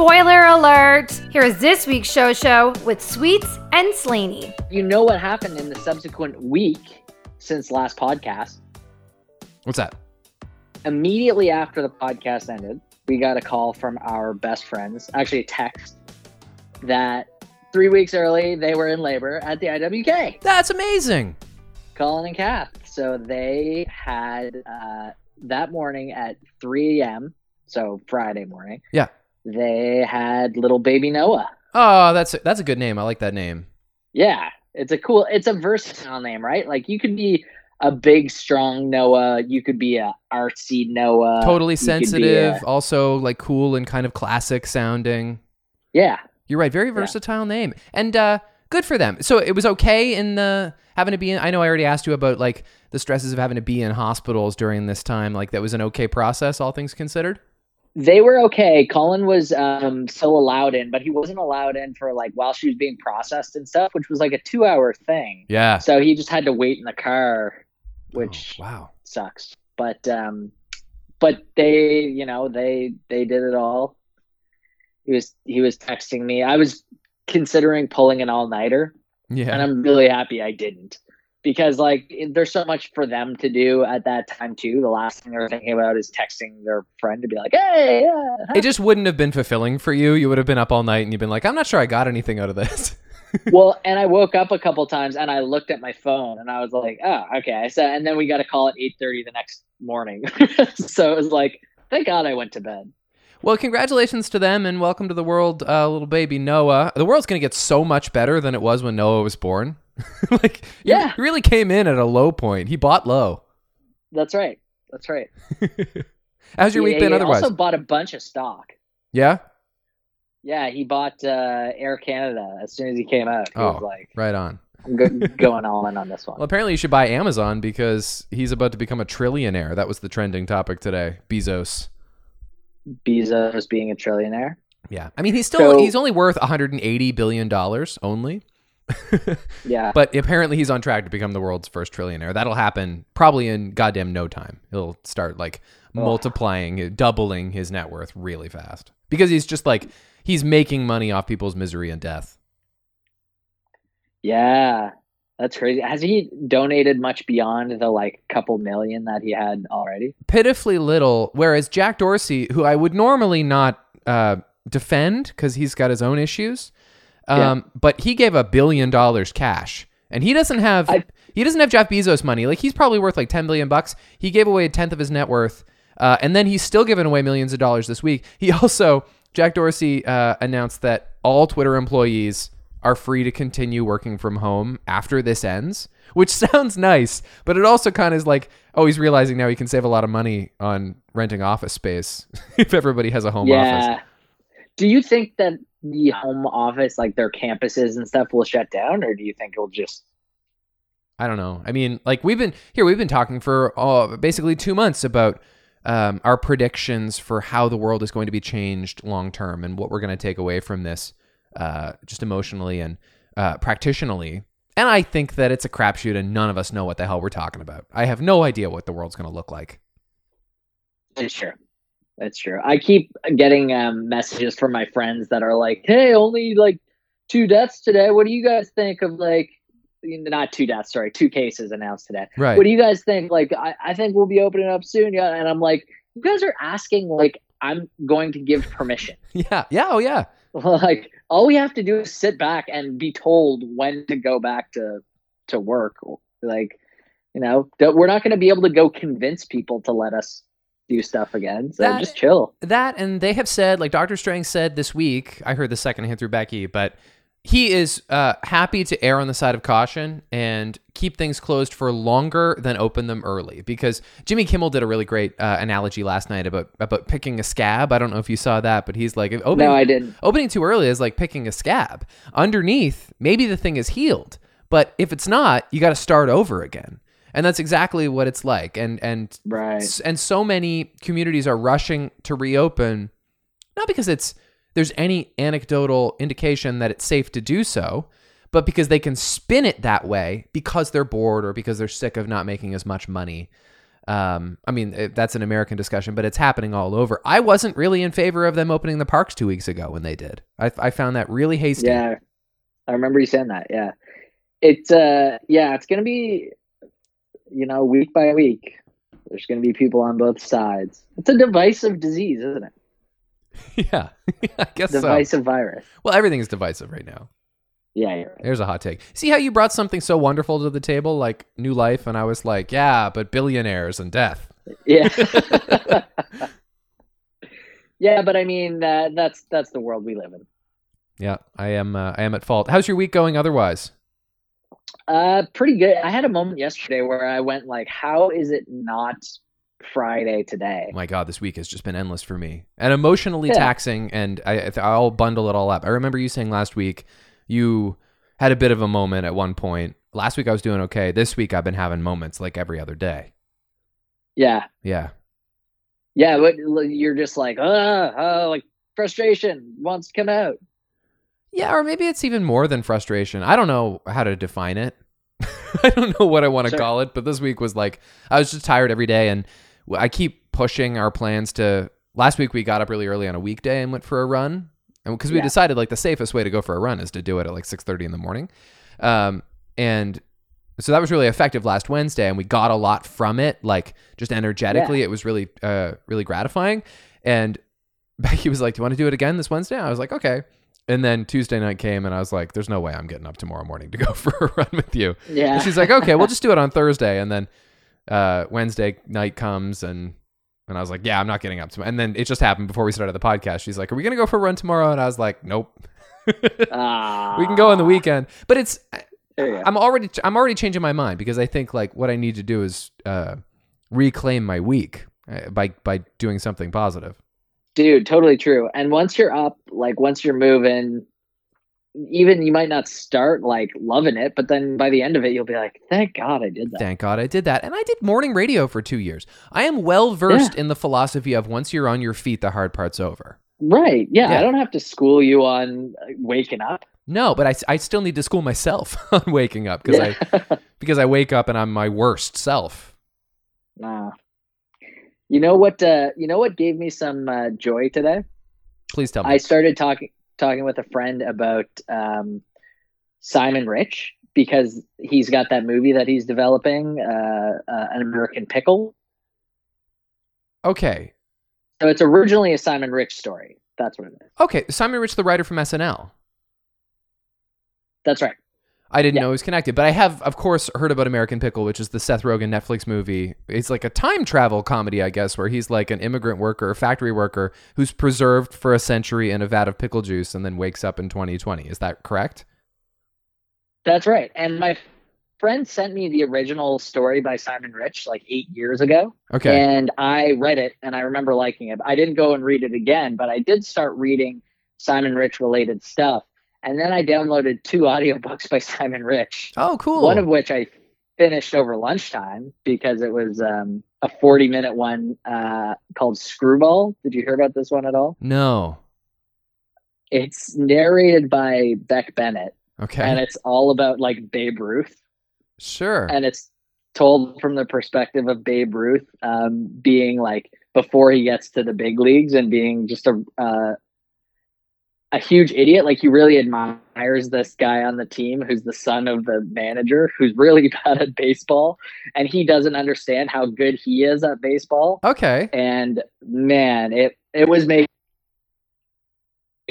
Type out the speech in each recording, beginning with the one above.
Spoiler alert! Here is this week's show show with Sweets and Slaney. You know what happened in the subsequent week since last podcast? What's that? Immediately after the podcast ended, we got a call from our best friends, actually a text, that three weeks early they were in labor at the IWK, That's amazing. Colin and Kath. So they had uh, that morning at 3 a.m., so Friday morning, Yeah. They had little baby Noah. Oh, that's a, that's a good name. I like that name. Yeah, it's a cool, it's a versatile name, right? Like you could be a big, strong Noah. You could be a artsy Noah. totally sensitive, a- also like cool and kind of classic sounding. yeah, You're right. Very versatile name, and uh, good for them. So it was okay in the having to be in. I know I already asked you about like the stresses of having to be in hospitals during this time. Like that was an okay process, all things considered. They were okay. Colin was um, still allowed in, but he wasn't allowed in for like while she was being processed and stuff, which was like a two-hour thing. Yeah. So he just had to wait in the car, which Oh, wow. sucks. But um, but they, you know, they they did it all. He was he was texting me. I was considering pulling an all-nighter. Yeah. and I'm really happy I didn't because like there's so much for them to do at that time too. The last thing they're thinking about is texting their friend to be like, "Hey, yeah." it just wouldn't have been fulfilling for you. You would have been up all night and you've been like, I'm not sure I got anything out of this. well, and I woke up a couple times and I looked at my phone and I was like, "Oh, okay." So and then we got a call at 8:30 the next morning. so it was like, thank God I went to bed. Well, congratulations to them and welcome to the world, uh, little baby Noah. The world's going to get so much better than it was when Noah was born. like, Yeah. he really came in at a low point. He bought low. That's right. That's right. How's your week been he otherwise? Also bought a bunch of stock. yeah? Yeah, he bought uh, Air Canada as soon as he came out. He was Oh. like, Right on. "I'm go- going all in on this one." Well, apparently you should buy Amazon because he's about to become a trillionaire. That was the trending topic today. Bezos. Bezos being a trillionaire. Yeah. I mean, he's still So- he's only worth 180 billion dollars only. Yeah. But apparently he's on track to become the world's first trillionaire. That'll happen probably in goddamn no time. He'll start like multiplying, doubling his net worth really fast. Because he's just like he's making money off people's misery and death. Yeah, that's crazy. Has he donated much beyond the like couple million that he had already? pitifully little. Whereas Jack Dorsey, who I would normally not uh, defend because he's got his own issues, um, but he gave a billion dollars cash, and he doesn't have I- he doesn't have Jeff Bezos money. Like he's probably worth like ten billion bucks. He gave away a tenth of his net worth, uh, and then he's still giving away millions of dollars this week. He also Jack Dorsey uh, announced that all Twitter employees are free to continue working from home after this ends, which sounds nice, but it also kind of is like, oh, he's realizing now he can save a lot of money on renting office space if everybody has a home office. yeah. Do you think that the home office, like their campuses and stuff, will shut down, or do you think it'll just? I don't know. I mean, like we've been here, we've been talking for uh, basically two months about um, our predictions for how the world is going to be changed long term and what we're going to take away from this, uh, just emotionally and uh, practitionally. And I think that it's a crapshoot, and none of us know what the hell we're talking about. I have no idea what the world's going to look like. True. That's true. I keep getting um, messages from my friends that are like, "Hey, only like two deaths today. What do you guys think of like?" Not two deaths, sorry, two cases announced today. Right. What do you guys think? Like, I, I think we'll be opening up soon. Yeah. And I'm like, you guys are asking, like, I'm going to give permission. yeah. Yeah. Oh, yeah. like, all we have to do is sit back and be told when to go back to to work. Like, you know, we're not going to be able to go convince people to let us do stuff again. So That- just chill. That and they have said, like Doctor Strang said this week. I heard the second hand through Becky, but he is uh, happy to err on the side of caution and keep things closed for longer than open them early. Because Jimmy Kimmel did a really great uh, analogy last night about about picking a scab. I don't know if you saw that, but he's like, opening, No, I didn't. opening too early is like picking a scab. Underneath, maybe the thing is healed, but if it's not, you got to start over again. And that's exactly what it's like. And and Right. And so many communities are rushing to reopen not because it's there's any anecdotal indication that it's safe to do so but because they can spin it that way because they're bored or because they're sick of not making as much money Um, I mean, it, that's an American discussion, but it's happening all over. I wasn't really in favor of them opening the parks two weeks ago when they did. I, I found that really hasty. Yeah, I remember you saying that. Yeah, it's uh, yeah, it's gonna be, you know, week by week. There's gonna be people on both sides. It's a divisive disease, isn't it? Yeah, I guess so. Divisive virus. Well, everything is divisive right now. Yeah, you're right. There's a hot take. See how you brought something so wonderful to the table, like new life, and I was like, yeah, but billionaires and death. Yeah. yeah, but I mean, uh, that's that's the world we live in. Yeah, I am. Uh, I am at fault. How's your week going? Otherwise, Uh, pretty good. I had a moment yesterday where I went like, "How is it not Friday today?" my God, this week has just been endless for me and emotionally Yeah. taxing. And I, I- I'll bundle it all up. I remember you saying last week you had a bit of a moment at one point. Last week I was doing okay. This week I've been having moments like every other day. Yeah, Yeah, yeah, but you're just like, "Uh, uh like frustration wants to come out." Yeah, or maybe it's even more than frustration. I don't know how to define it. I don't know what I want to Sure. call it, but this week was like I was just tired every day, and I keep pushing our plans to. Last week we got up really early on a weekday and went for a run, and because we Yeah. decided like the safest way to go for a run is to do it at like six thirty in the morning, um, and so that was really effective last Wednesday, and we got a lot from it, like just energetically. It was really, uh, really gratifying. And Becky was like, "Do you want to do it again this Wednesday?" I was like, "Okay." And then Tuesday night came, and I was like, "There's no way I'm getting up tomorrow morning to go for a run with you." Yeah, And she's like, "Okay, we'll just do it on Thursday." And then uh, Wednesday night comes, and and I was like, "Yeah, I'm not getting up tomorrow." And then it just happened before we started the podcast. She's like, "Are we gonna go for a run tomorrow?" And I was like, "Nope." Ah, we can go on the weekend, but it's There you go. I'm already I'm already changing my mind because I think like what I need to do is uh, reclaim my week uh, by by doing something positive. Dude, totally true. And once you're up, like once you're moving, even you might not start like loving it, but then by the end of it, you'll be like, "Thank God I did that." Thank God I did that, and I did morning radio for two years. I am well versed in the philosophy of once you're on your feet, the hard part's over. Right? Yeah, Yeah. I don't have to school you on uh, waking up. No, but I, I still need to school myself on waking up because I because I wake up and I'm my worst self. Nah. You know what? Uh, you know what gave me some uh, joy today? Please tell me. I started talking talking with a friend about um, Simon Rich because he's got that movie that he's developing, uh, uh, an American Pickle. okay, So it's originally a Simon Rich story. That's what it is. okay. Simon Rich, the writer from SNL. That's right. I didn't Yeah. know it was connected, but I have, of course, heard about American Pickle, which is the Seth Rogen Netflix movie. It's like a time travel comedy, I guess, where he's like an immigrant worker, a factory worker who's preserved for a century in a vat of pickle juice and then wakes up in 2020. Is that correct? That's right. And my friend sent me the original story by Simon Rich like eight years ago. Okay. And I read it and I remember liking it. I didn't go and read it again, but I did start reading Simon Rich related stuff. And then I downloaded two audiobooks by Simon Rich, oh, cool. one of which I finished over lunchtime because it was um, a 40 minute one uh, called Screwball. Did you hear about this one at all? no. It's narrated by Beck Bennett Okay. and it's all about like Babe Ruth. sure. and it's told from the perspective of Babe Ruth um, being like before he gets to the big leagues and being just a uh, a huge idiot. Like he really admires this guy on the team who's the son of the manager who's really bad at baseball, and he doesn't understand how good he is at baseball. okay. And man, it it was making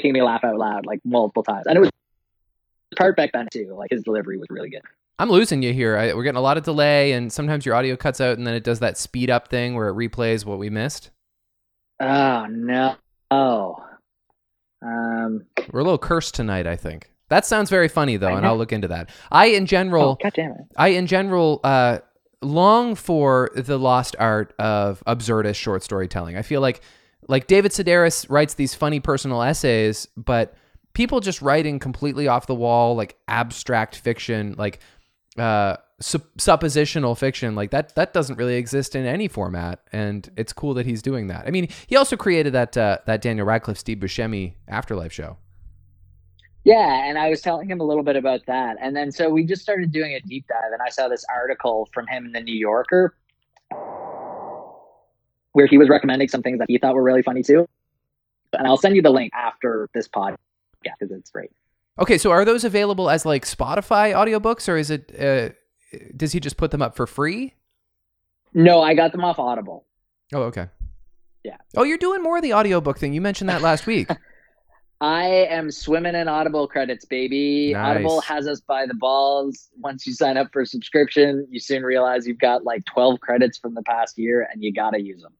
me laugh out loud like multiple times, and it was part back then too. Like his delivery was really good. I'm losing you here. I, we're getting a lot of delay, and sometimes your audio cuts out, and then it does that speed up thing where it replays what we missed. Oh no! Oh, um, We're a little cursed tonight, I think. That sounds very funny, though, and. I'll look into that. I, in oh, general, god damn it! I, in general, uh, long for the lost art of absurdist short storytelling. I feel like, like David Sedaris writes these funny personal essays, but people just writing completely off the wall, like abstract fiction, like uh, sup- suppositional fiction, like that. That doesn't really exist in any format, and it's cool that he's doing that. I mean, he also created that uh, that Daniel Radcliffe, Steve Buscemi Afterlife show. Yeah, and I was telling him a little bit about that, and then so we just started doing a deep dive, and I saw this article from him in the New Yorker where he was recommending some things that he thought were really funny too. And I'll send you the link after this podcast Yeah, because it's great. Okay, so are those available as like Spotify audiobooks or is it uh does he just put them up for free? No, I got them off Audible. Oh, okay. Yeah. Oh, you're doing more of the audiobook thing. You mentioned that last week. I am swimming in Audible credits, baby. Nice. Audible has us by the balls. Once you sign up for a subscription, you soon realize you've got like 12 credits from the past year and you got to use them.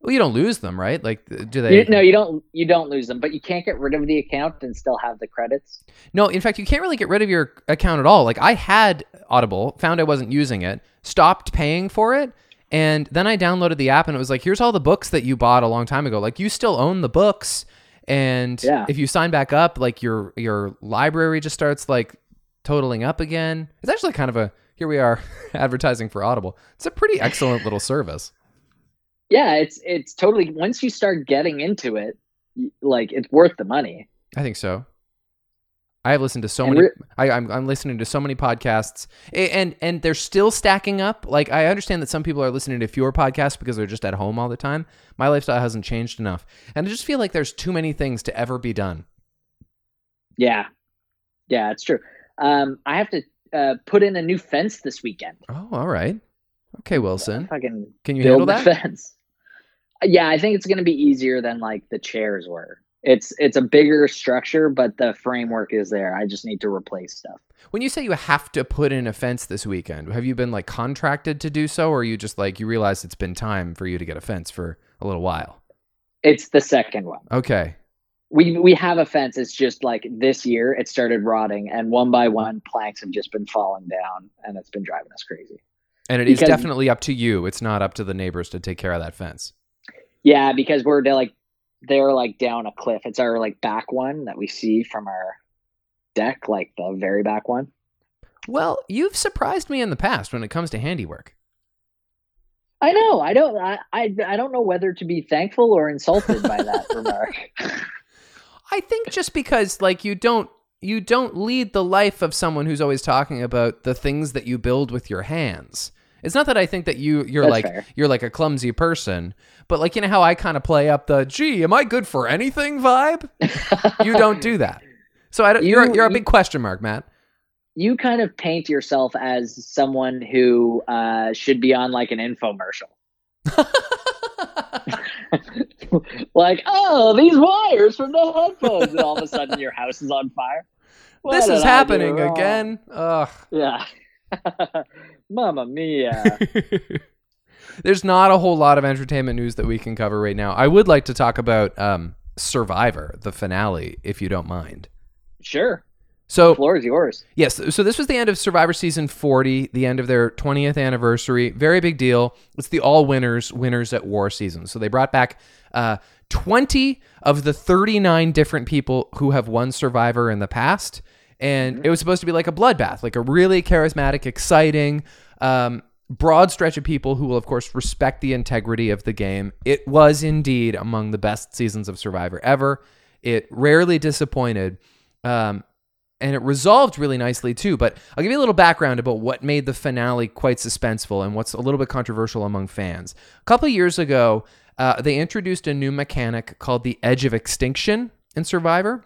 Well, you don't lose them, right? Like do they You, no, you don't you don't lose them, but you can't get rid of the account and still have the credits. No, in fact, you can't really get rid of your account at all. Like I had Audible, found I wasn't using it, stopped paying for it, and then I downloaded the app and it was like, here's all the books that you bought a long time ago. Like you still own the books, and Yeah. if you sign back up, like your your library just starts like totaling up again. It's actually kind of a here we are advertising for Audible. It's a pretty excellent little service. Yeah, it's it's totally once you start getting into it, like it's worth the money. I think so. I have listened to so And many. I, I'm I'm listening to so many podcasts, and and they're still stacking up. Like I understand that some people are listening to fewer podcasts because they're just at home all the time. My lifestyle hasn't changed enough, and I just feel like there's too many things to ever be done. Yeah, yeah, it's true. Um, I have to uh, put in a new fence this weekend. Oh, all right. Okay, Wilson, Fucking can you handle that? fence. Yeah, I think it's going to be easier than like the chairs were. It's it's a bigger structure, but the framework is there. I just need to replace stuff. When you say you have to put in a fence this weekend, have you been like contracted to do so, or are you just like you realize it's been time for you to get a fence for a little while? It's the second one. Okay. We we have a fence. It's just like this year it started rotting, and one by one planks have just been falling down, and it's been driving us crazy. And it is Because- definitely up to you. It's not up to the neighbors to take care of that fence. Yeah, because we're they're like they're like down a cliff. It's our like back one that we see from our deck, like the very back one. Well, you've surprised me in the past when it comes to handiwork. I know. I don't. I, I I don't know whether to be thankful or insulted by that remark. I think just because like you don't you don't lead the life of someone who's always talking about the things that you build with your hands. It's not that I think that you you're That's like fair. you're like a clumsy person, but like you know how I kind of play up the gee, am I good for anything vibe? you don't do that. So I don't, You- you're you're a big question mark, Matt. you kind of paint yourself as someone who uh, should be on like an infomercial. like, oh, these wires from the headphones, and all of a sudden your house is on fire. What this is happening again. Ugh. Yeah. Mamma mia. There's not a whole lot of entertainment news that we can cover right now. I would like to talk about um, Survivor, the finale, if you don't mind. sure. So, the Floor is yours. yes, so this was the end of Survivor season 40, the end of their 20th anniversary. Very big deal. It's the all winners, winners at war season. So they brought back uh, 20 of the 39 different people who have won Survivor in the past. And it was supposed to be like a bloodbath, like a really charismatic, exciting, um, broad stretch of people who will, of course, respect the integrity of the game. It was indeed among the best seasons of Survivor ever. It rarely disappointed. Um, and it resolved really nicely too. But I'll give you a little background about what made the finale quite suspenseful and what's a little bit controversial among fans. A couple of years ago, uh, they introduced a new mechanic called the Edge of Extinction in Survivor.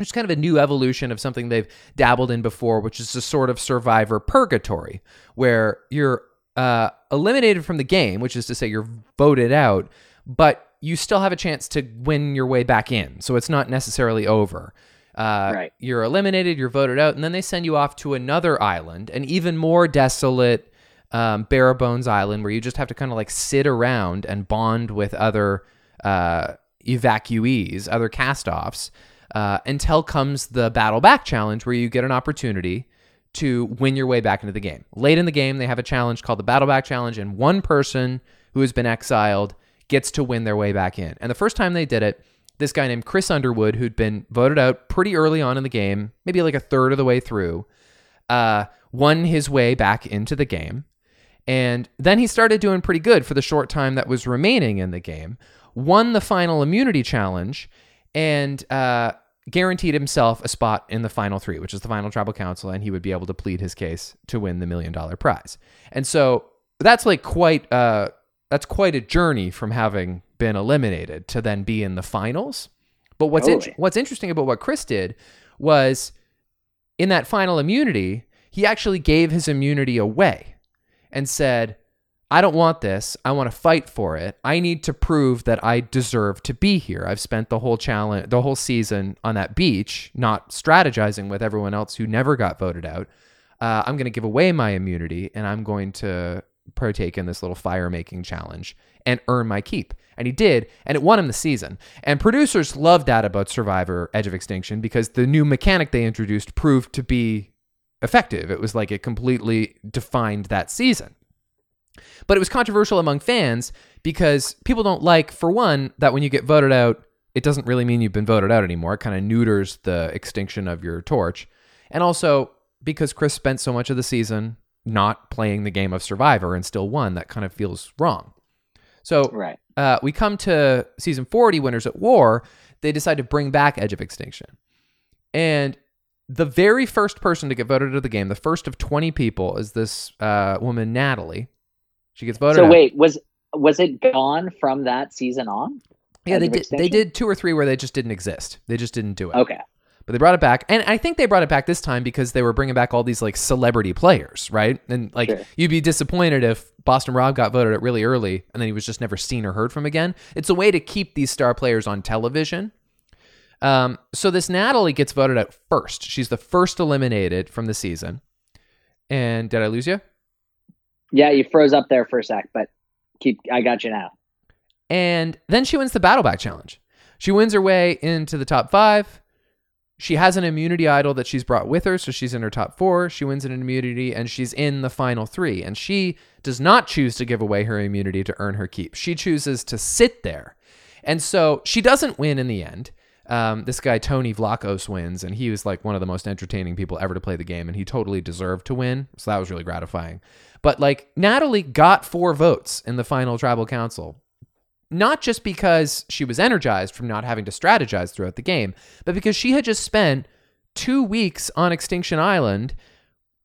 Is kind of a new evolution of something they've dabbled in before, which is a sort of survivor purgatory, where you're uh, eliminated from the game, which is to say you're voted out, but you still have a chance to win your way back in. So it's not necessarily over. Uh, Right. You're eliminated, you're voted out, and then they send you off to another island, an even more desolate, um, bare bones island where you just have to kind of like sit around and bond with other uh, evacuees, other cast offs, uh, until comes the battle back challenge where you get an opportunity to win your way back into the game. Late in the game, they have a challenge called the battle back challenge, and one person who has been exiled gets to win their way back in. And the first time they did it, this guy named Chris Underwood, who'd been voted out pretty early on in the game, maybe like a third of the way through, uh, won his way back into the game. And then he started doing pretty good for the short time that was remaining in the game, won the final immunity challenge, and uh, guaranteed himself a spot in the final three, which is the final tribal council, and he would be able to plead his case to win the million dollar prize. And so that's like quite uh, that's quite a journey from having been eliminated to then be in the finals. But what's in, what's interesting about what Chris did was in that final immunity, he actually gave his immunity away and said, I don't want this. I want to fight for it. I need to prove that I deserve to be here. I've spent the whole challenge, the whole season on that beach, not strategizing with everyone else who never got voted out. Uh, I'm going to give away my immunity and I'm going to partake in this little fire making challenge and earn my keep. And he did, and it won him the season. And producers loved that about Survivor Edge of Extinction because the new mechanic they introduced proved to be effective. It was like it completely defined that season. But it was controversial among fans because people don't like, for one, that when you get voted out, it doesn't really mean you've been voted out anymore. It kind of neuters the extinction of your torch. And also because Chris spent so much of the season not playing the game of Survivor and still won, that kind of feels wrong. So Right. uh, we come to season 40, Winners at War. They decide to bring back Edge of Extinction. And the very first person to get voted out of the game, the first of 20 people, is this uh, woman, Natalie. She gets voted So out. wait, was was it gone from that season on? yeah, they did, they did two or three where they just didn't exist. They just didn't do it. Okay. But they brought it back, and I think they brought it back this time because they were bringing back all these like celebrity players, right? And like Sure. you'd be disappointed if Boston Rob got voted out really early and then he was just never seen or heard from again. It's a way to keep these star players on television. Um, so this Natalie gets voted out first. She's the first eliminated from the season. And did I lose you? Yeah, you froze up there for a sec, but keep. I got you now. And then she wins the battle back challenge. She wins her way into the top five. She has an immunity idol that she's brought with her, so she's in her top four. She wins an immunity and she's in the final three. And she does not choose to give away her immunity to earn her keep. She chooses to sit there. And so she doesn't win in the end. Um, this guy, Tony Vlachos, wins, and he was like one of the most entertaining people ever to play the game, and he totally deserved to win. So that was really gratifying. But like, Natalie got four votes in the final tribal council not just because she was energized from not having to strategize throughout the game, but because she had just spent two weeks on Extinction Island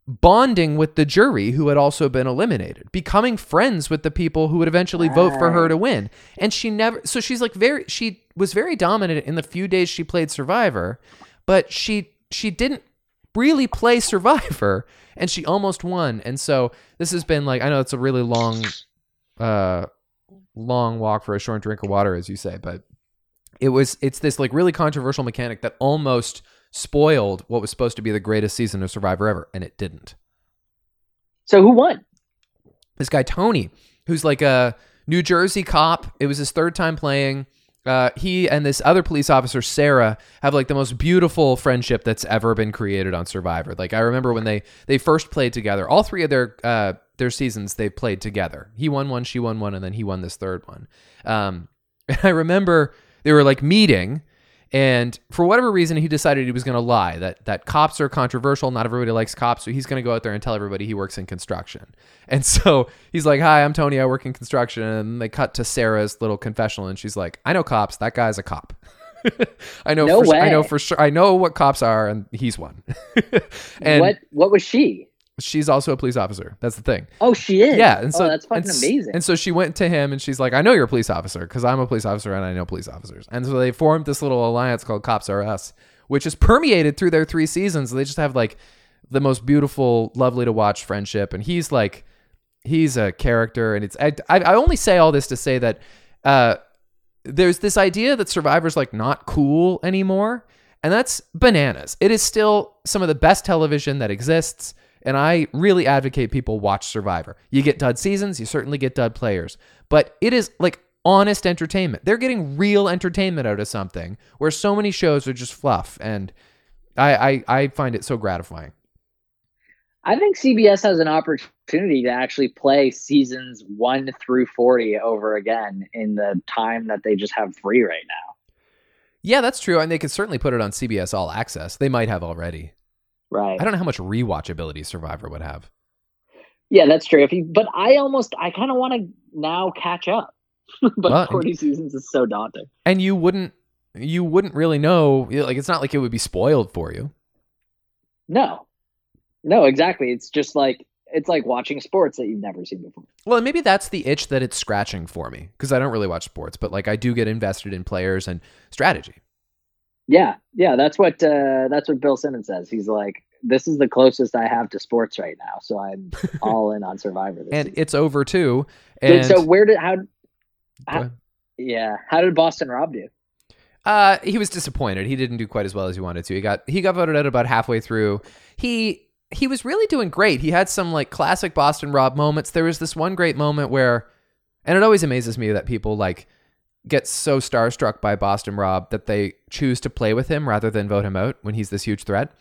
bonding with the jury who had also been eliminated, becoming friends with the people who would eventually vote for her to win. And she never, so she's like very, she was very dominant in the few days she played Survivor, but she, she didn't really play Survivor and she almost won. And so this has been like, I know it's a really long, uh, long walk for a short drink of water, as you say, but it was it's this like really controversial mechanic that almost spoiled what was supposed to be the greatest season of Survivor ever, and it didn't. So who won? This guy Tony, who's like a New Jersey cop, it was his third time playing. Uh, he and this other police officer Sarah have like the most beautiful friendship that's ever been created on Survivor. Like I remember when they they first played together. All three of their uh, their seasons they played together. He won one, she won one, and then he won this third one. Um, and I remember they were like meeting, and for whatever reason he decided he was going to lie that that cops are controversial. Not everybody likes cops, so he's going to go out there and tell everybody he works in construction. And so he's like, "Hi, I'm Tony. I work in construction." And they cut to Sarah's little confessional, and she's like, "I know cops. That guy's a cop." I know. No for, I know for sure. I know what cops are, and he's one. and what what was she? She's also a police officer. That's the thing. Oh, she is. Yeah, and so oh, that's fucking and amazing. And so she went to him, and she's like, "I know you're a police officer because I'm a police officer, and I know police officers." And so they formed this little alliance called Cops R Us, which is permeated through their three seasons. They just have like the most beautiful, lovely to watch friendship, and he's like, he's a character, and it's I, I I only say all this to say that uh, there's this idea that Survivor's like not cool anymore, and that's bananas. It is still some of the best television that exists. And I really advocate people watch Survivor. You get dud seasons, you certainly get dud players, but it is like honest entertainment. They're getting real entertainment out of something where so many shows are just fluff. And I, I, I find it so gratifying. I think CBS has an opportunity to actually play seasons one through 40 over again in the time that they just have free right now. Yeah, that's true. And they could certainly put it on CBS All Access. They might have already. Right. I don't know how much rewatchability Survivor would have. Yeah, that's true. If you, but I almost, I kind of want to now catch up. but Well, 40 seasons is so daunting. And you wouldn't you wouldn't really know like it's not like it would be spoiled for you. No, no, exactly. It's just like it's like watching sports that you've never seen before. Well, maybe that's the itch that it's scratching for me because I don't really watch sports, but like I do get invested in players and strategy. Yeah, yeah, that's what uh, that's what Bill Simmons says. He's like, this is the closest I have to sports right now, so I'm all in on Survivor. This And season. it's over too. And so where did how? How yeah, how did Boston Rob do? Uh, he was disappointed. He didn't do quite as well as he wanted to. He got he got voted out about halfway through. He he was really doing great. He had some like classic Boston Rob moments. There was this one great moment where, and it always amazes me that people like get so starstruck by Boston Rob that they choose to play with him rather than vote him out when he's this huge threat.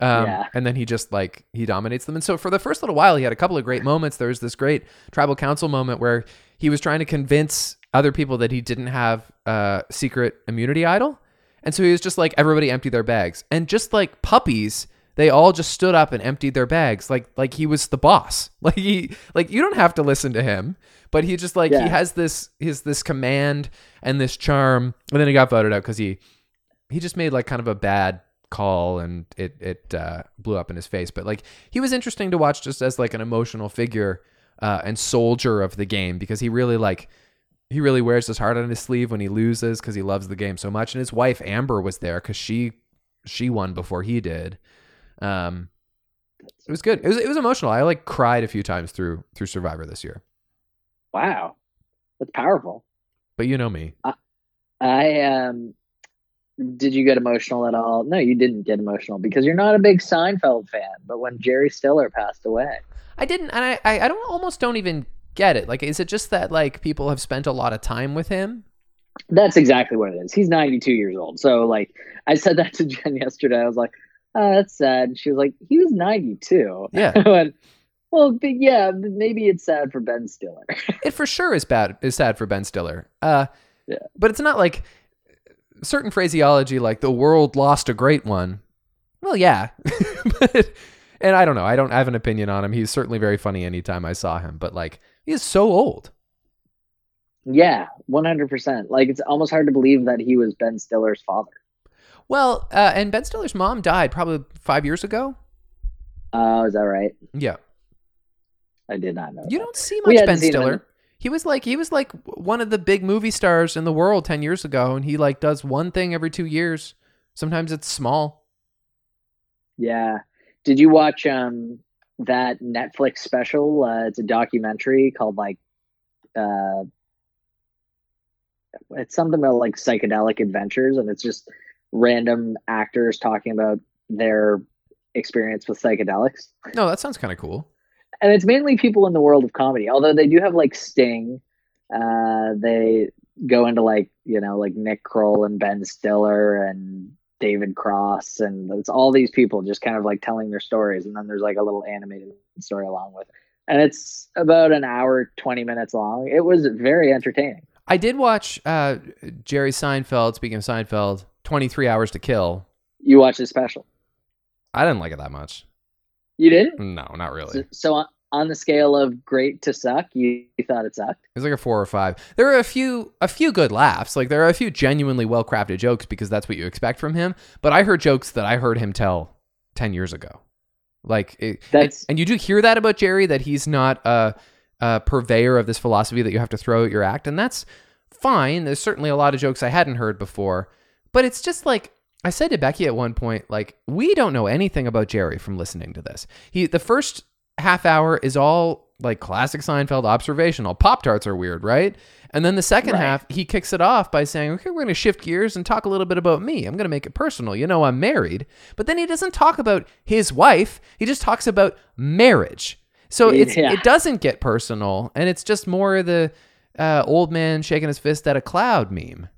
Um, Yeah. And then he just like he dominates them. And so for the first little while, he had a couple of great moments. There was this great tribal council moment where he was trying to convince other people that he didn't have a secret immunity idol. And so he was just like, everybody empty their bags. And just like puppies, they all just stood up and emptied their bags like like he was the boss. Like he like you don't have to listen to him, but he just like he has this his this command and this charm. And then he got voted out because he he just made like kind of a bad call and it it uh, blew up in his face. But like he was interesting to watch just as like an emotional figure uh, and soldier of the game because he really like he really wears his heart on his sleeve when he loses because he loves the game so much. And his wife Amber was there because she she won before he did. Um, it was good. It was it was emotional. I like cried a few times through through Survivor this year. Wow, that's powerful. But you know me. I I um, did you get emotional at all? No, you didn't get emotional because you're not a big Seinfeld fan. But when Jerry Stiller passed away, I didn't, and I, I, I don't almost don't even get it. Like, is it just that like people have spent a lot of time with him? That's exactly what it is. He's 92 years old. So, like, I said that to Jen yesterday. I was like, oh, that's sad. And she was like, he was 92. Yeah. Went, well, but yeah, maybe it's sad for Ben Stiller. It for sure is bad. Is sad for Ben Stiller. Uh, Yeah. But it's not like certain phraseology, like the world lost a great one. Well, yeah, but and I don't know. I don't have an opinion on him. He's certainly very funny anytime I saw him, but like he is so old. yeah, 100%. Like, it's almost hard to believe that he was Ben Stiller's father. Well, uh, and Ben Stiller's mom died probably five years ago. Oh, is that right? Yeah, I did not know. you that. don't see much Ben seen him Stiller. He was like he was like one of the big movie stars in the world ten years ago, and he like does one thing every two years. Sometimes it's small. Yeah. Did you watch um that Netflix special? Uh, it's a documentary called like uh it's something about like psychedelic adventures and it's just random actors talking about their experience with psychedelics. No, that sounds kind of cool. And it's mainly people in the world of comedy, although they do have like Sting. Uh they go into like, you know, like Nick Kroll and Ben Stiller and David Cross, and it's all these people just kind of like telling their stories, and then there's like a little animated story along with it. And it's about an hour, 20 minutes long. It was very entertaining. I did watch uh, Jerry Seinfeld. Speaking of Seinfeld, Twenty Three Hours to Kill. You watched the special. I didn't like it that much. You didn't? No, not really. so on, on the scale of great to suck, you, you thought it sucked? It was like a four or five. There are a few a few good laughs. Like there are a few genuinely well crafted jokes because that's what you expect from him. But I heard jokes that I heard him tell ten years ago. Like it, That's- and, and you do hear that about Jerry that he's not a, a purveyor of this philosophy that you have to throw at your act, and that's fine. There's certainly a lot of jokes I hadn't heard before, but it's just like I said to Becky at one point, like we don't know anything about Jerry from listening to this. He the first half hour is all like classic Seinfeld observational. Pop tarts are weird, right? And then the second Right. half, he kicks it off by saying, "Okay, we're going to shift gears and talk a little bit about me. I'm going to make it personal. You know, I'm married." But then he doesn't talk about his wife. He just talks about marriage. So it's Yeah. it doesn't get personal, and it's just more the uh, old man shaking his fist at a cloud meme.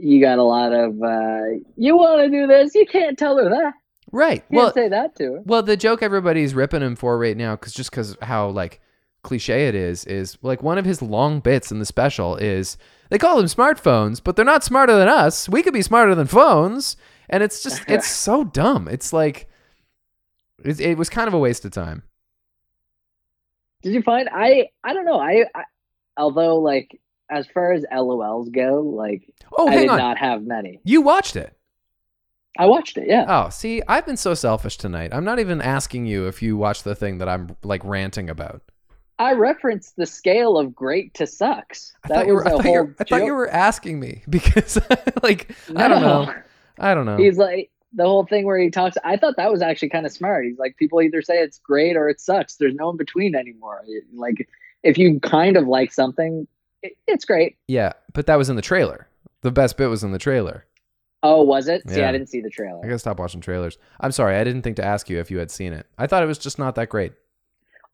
You got a lot of, uh, you want to do this? You can't tell her that. Right. You well, say that to her. Well, the joke everybody's ripping him for right now, because just because how like cliche it is, is like one of his long bits in the special is they call them smartphones, but they're not smarter than us. We could be smarter than phones, and it's just it's so dumb. It's like it, it was kind of a waste of time. Did you find I I don't know I, I although like as far as LOLs go like Oh, I did on, not have many. you watched it. I watched it. Yeah. Oh, see, I've been so selfish tonight. I'm not even asking you if you watched the thing that I'm like ranting about. I referenced the scale of great to sucks. I That thought you were. I thought you, were- I thought you were asking me because, like, I don't know. I don't know. He's like the whole thing where he talks. I thought that was actually kind of smart. He's like, people either say it's great or it sucks. There's no in between anymore. Like, if you kind of like something, it, it's great. yeah, but that was in the trailer. The best bit was in the trailer. Oh, was it? See, Yeah. I didn't see the trailer. I gotta stop watching trailers. I'm sorry. I didn't think to ask you if you had seen it. I thought it was just not that great.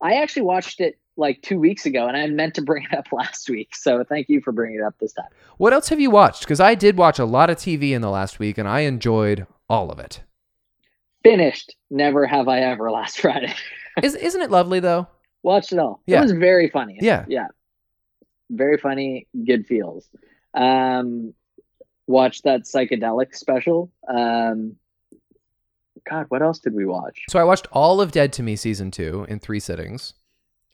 I actually watched it like two weeks ago, and I meant to bring it up last week. So thank you for bringing it up this time. What else have you watched? Because I did watch a lot of TV in the last week, and I enjoyed all of it. Finished. Never have I ever last Friday. Is, isn't it lovely though? Watched it all. Yeah. It was very funny. Yeah. Yeah. Very funny. Good feels. Um, watched that psychedelic special. Um, God, what else did we watch? So I watched all of Dead to Me season two in three sittings,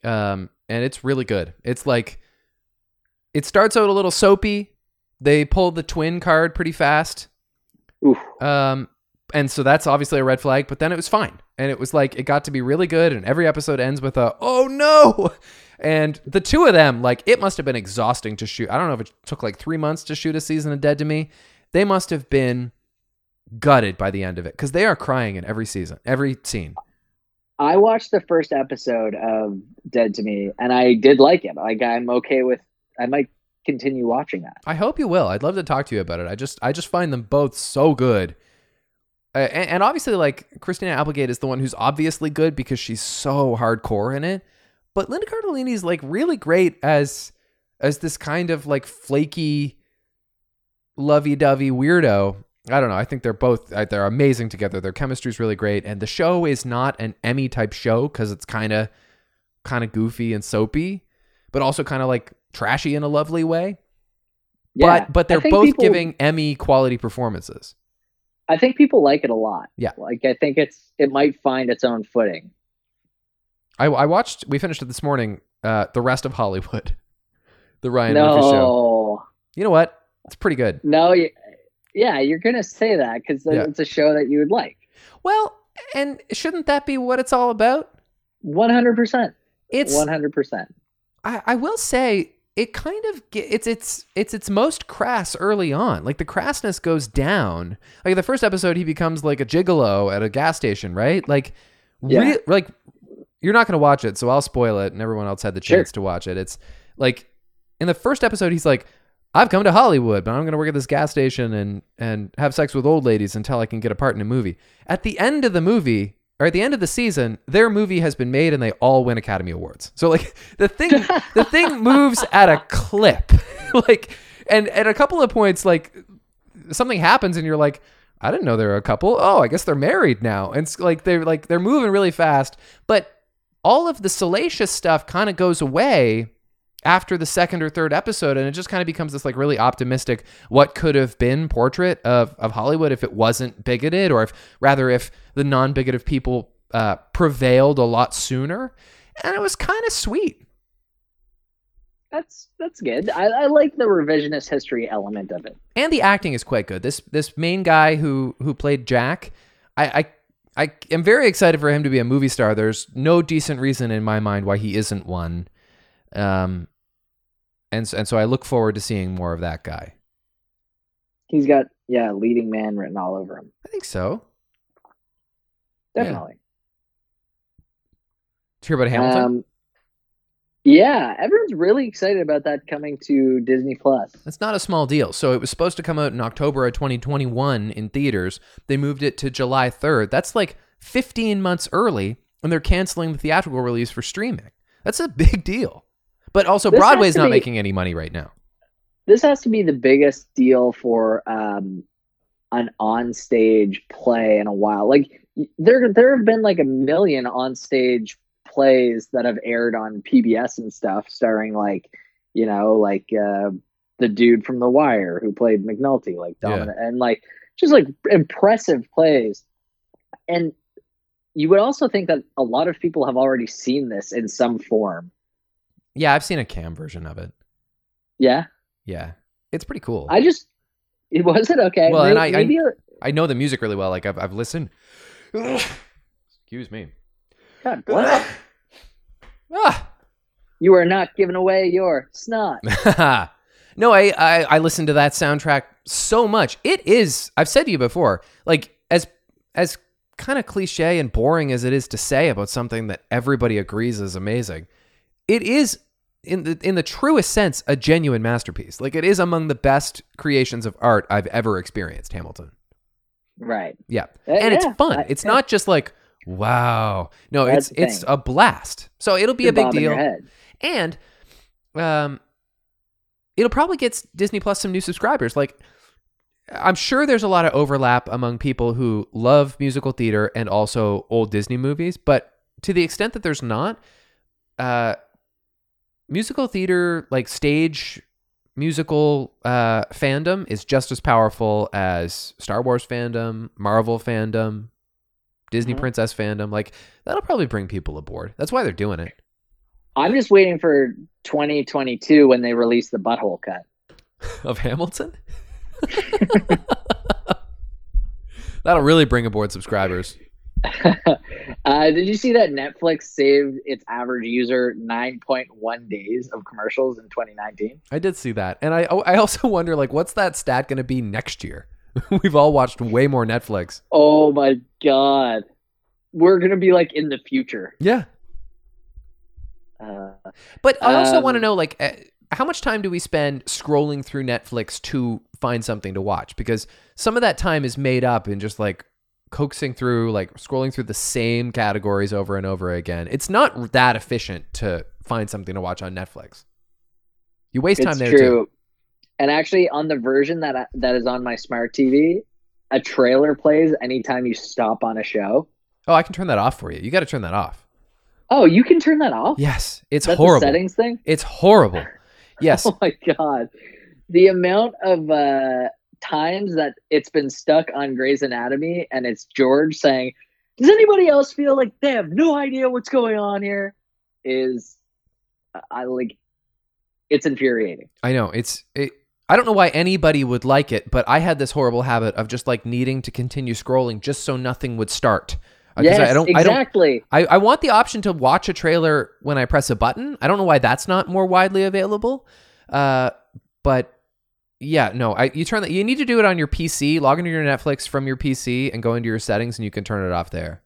um, and it's really good. It's like it starts out a little soapy. They pull the twin card pretty fast, Oof. um, and so that's obviously a red flag. But then it was fine, and it was like it got to be really good. And every episode ends with a "Oh no!" And the two of them, like it must have been exhausting to shoot. I don't know if it took like three months to shoot a season of Dead to Me. They must have been gutted by the end of it because they are crying in every season, every scene. I watched the first episode of Dead to Me, and I did like it. Like I'm okay with. I might continue watching that. I hope you will. I'd love to talk to you about it. I just I just find them both so good. Uh, and, and obviously like Christina Applegate is the one who's obviously good because she's so hardcore in it. But Linda Cardellini is like really great as as this kind of like flaky lovey-dovey weirdo. I don't know. I think they're both uh, they're amazing together. Their chemistry's really great and the show is not an Emmy type show cuz it's kind of kind of goofy and soapy, but also kind of like trashy in a lovely way Yeah, but but they're both people- giving Emmy quality performances. I think people like it a lot. Yeah. like I think it's it might find its own footing. I, I watched. We finished it this morning. Uh, the rest of Hollywood, the Ryan Murphy show. no, You know what? It's pretty good. no, yeah, you're gonna say that because Yeah. it's a show that you would like. Well, and shouldn't that be what it's all about? One hundred percent. It's. One hundred percent. I, I will say it kind of ge- it's it's it's its most crass early on. Like the crassness goes down. Like the first episode, he becomes like a gigolo at a gas station, right? Like, Yeah. rea- like you're not going to watch it, so I'll spoil it, and everyone else had the Sure. chance to watch it. It's like in the first episode, he's like, "I've come to Hollywood, but I'm going to work at this gas station and and have sex with old ladies until I can get a part in a movie." At the end of the movie. Or at the end of the season, their movie has been made and they all win Academy Awards. So like the thing the thing moves at a clip. like and at a couple of points like something happens and you're like I didn't know they were a couple. Oh, I guess they're married now. And it's like they're like they're moving really fast, but all of the salacious stuff kind of goes away after the second or third episode and it just kind of becomes this like really optimistic what could have been portrait of of Hollywood if it wasn't bigoted or if rather if the non-bigoted people uh, prevailed a lot sooner and it was kind of sweet That's that's good. I, I like the revisionist history element of it. and the acting is quite good. This this main guy who who played Jack, I I, I am very excited for him to be a movie star. There's no decent reason in my mind why he isn't one, um, and so, and so I look forward to seeing more of that guy. He's got yeah, leading man written all over him. I think so. Yeah. Definitely. Did you hear about Hamilton? Um, yeah, everyone's really excited about that coming to Disney Plus. That's not a small deal. So it was supposed to come out in October of 2021 in theaters. They moved it to July 3rd. That's like 15 months early, and they're canceling the theatrical release for streaming. That's a big deal. But also, This Broadway's not be- making any money right now. This has to be the biggest deal for um, an on-stage play in a while. Like there, there have been like a million on-stage plays that have aired on PBS and stuff, starring like, you know, like uh, the dude from The Wire who played McNulty, like Yeah. And like just like impressive plays. And you would also think that a lot of people have already seen this in some form. Yeah, I've seen a cam version of it. Yeah, Yeah, it's pretty cool. I just it wasn't okay. Well, May- and I- I- I know the music really well. Like I've I've listened. Excuse me. God bless. Ah. You are not giving away your snot. no, I, I I listened to that soundtrack so much. It is. I've said to you before, like as as kind of cliche and boring as it is to say about something that everybody agrees is amazing, it is in the in the truest sense a genuine masterpiece. Like it is among the best creations of art I've ever experienced. Hamilton. Right. Yeah, Uh, and it's fun. I- it's yeah. not just like wow. No, That's it's it's a blast. So it'll be a You're big deal and um it'll probably get disney plus some new subscribers like i'm sure there's a lot of overlap among people who love musical theater and also old disney movies but to the extent that there's not uh musical theater like stage musical uh fandom is just as powerful as star wars fandom marvel fandom disney Mhm. princess fandom like that'll probably bring people aboard that's why they're doing it I'm just waiting for 2022 when they release the butthole cut. of Hamilton. That'll really bring aboard subscribers. uh, did you see that Netflix saved its average user 9.1 days of commercials in 2019? I did see that, and I I also wonder like what's that stat going to be next year? We've all watched way more Netflix. Oh my god. We're going to be like in the future. Yeah, Uh, but I also want to Um, know like uh, how much time do we spend scrolling through Netflix to find something to watch? Because some of that time is made up in just like coaxing through, like scrolling through the same categories over and over again. It's not that efficient to find something to watch on Netflix. You waste time it's there true. too. And actually, on the version that I, that is on my smart TV, a trailer plays anytime you stop on a show. Oh, I can turn that off for you. You got to turn that off. Oh, you can turn that off. Yes, it's That's horrible. settings thing. It's horrible. Yes. Oh my god, the amount of uh, times that it's been stuck on Grey's Anatomy, and it's George saying, "Does anybody else feel like they have no idea what's going on here?" Is I like, it's infuriating. I know. It's it, I don't know why anybody would like it, but I had this horrible habit of just like needing to continue scrolling just so nothing would start. Uh, yes, I don't I don't exactly. I, I want the option to watch a trailer when I press a button. I don't know why that's not more widely available. Uh, but yeah, no, I you turn that you need to do it on your PC. Log into your Netflix from your PC and go into your settings, and you can turn it off there.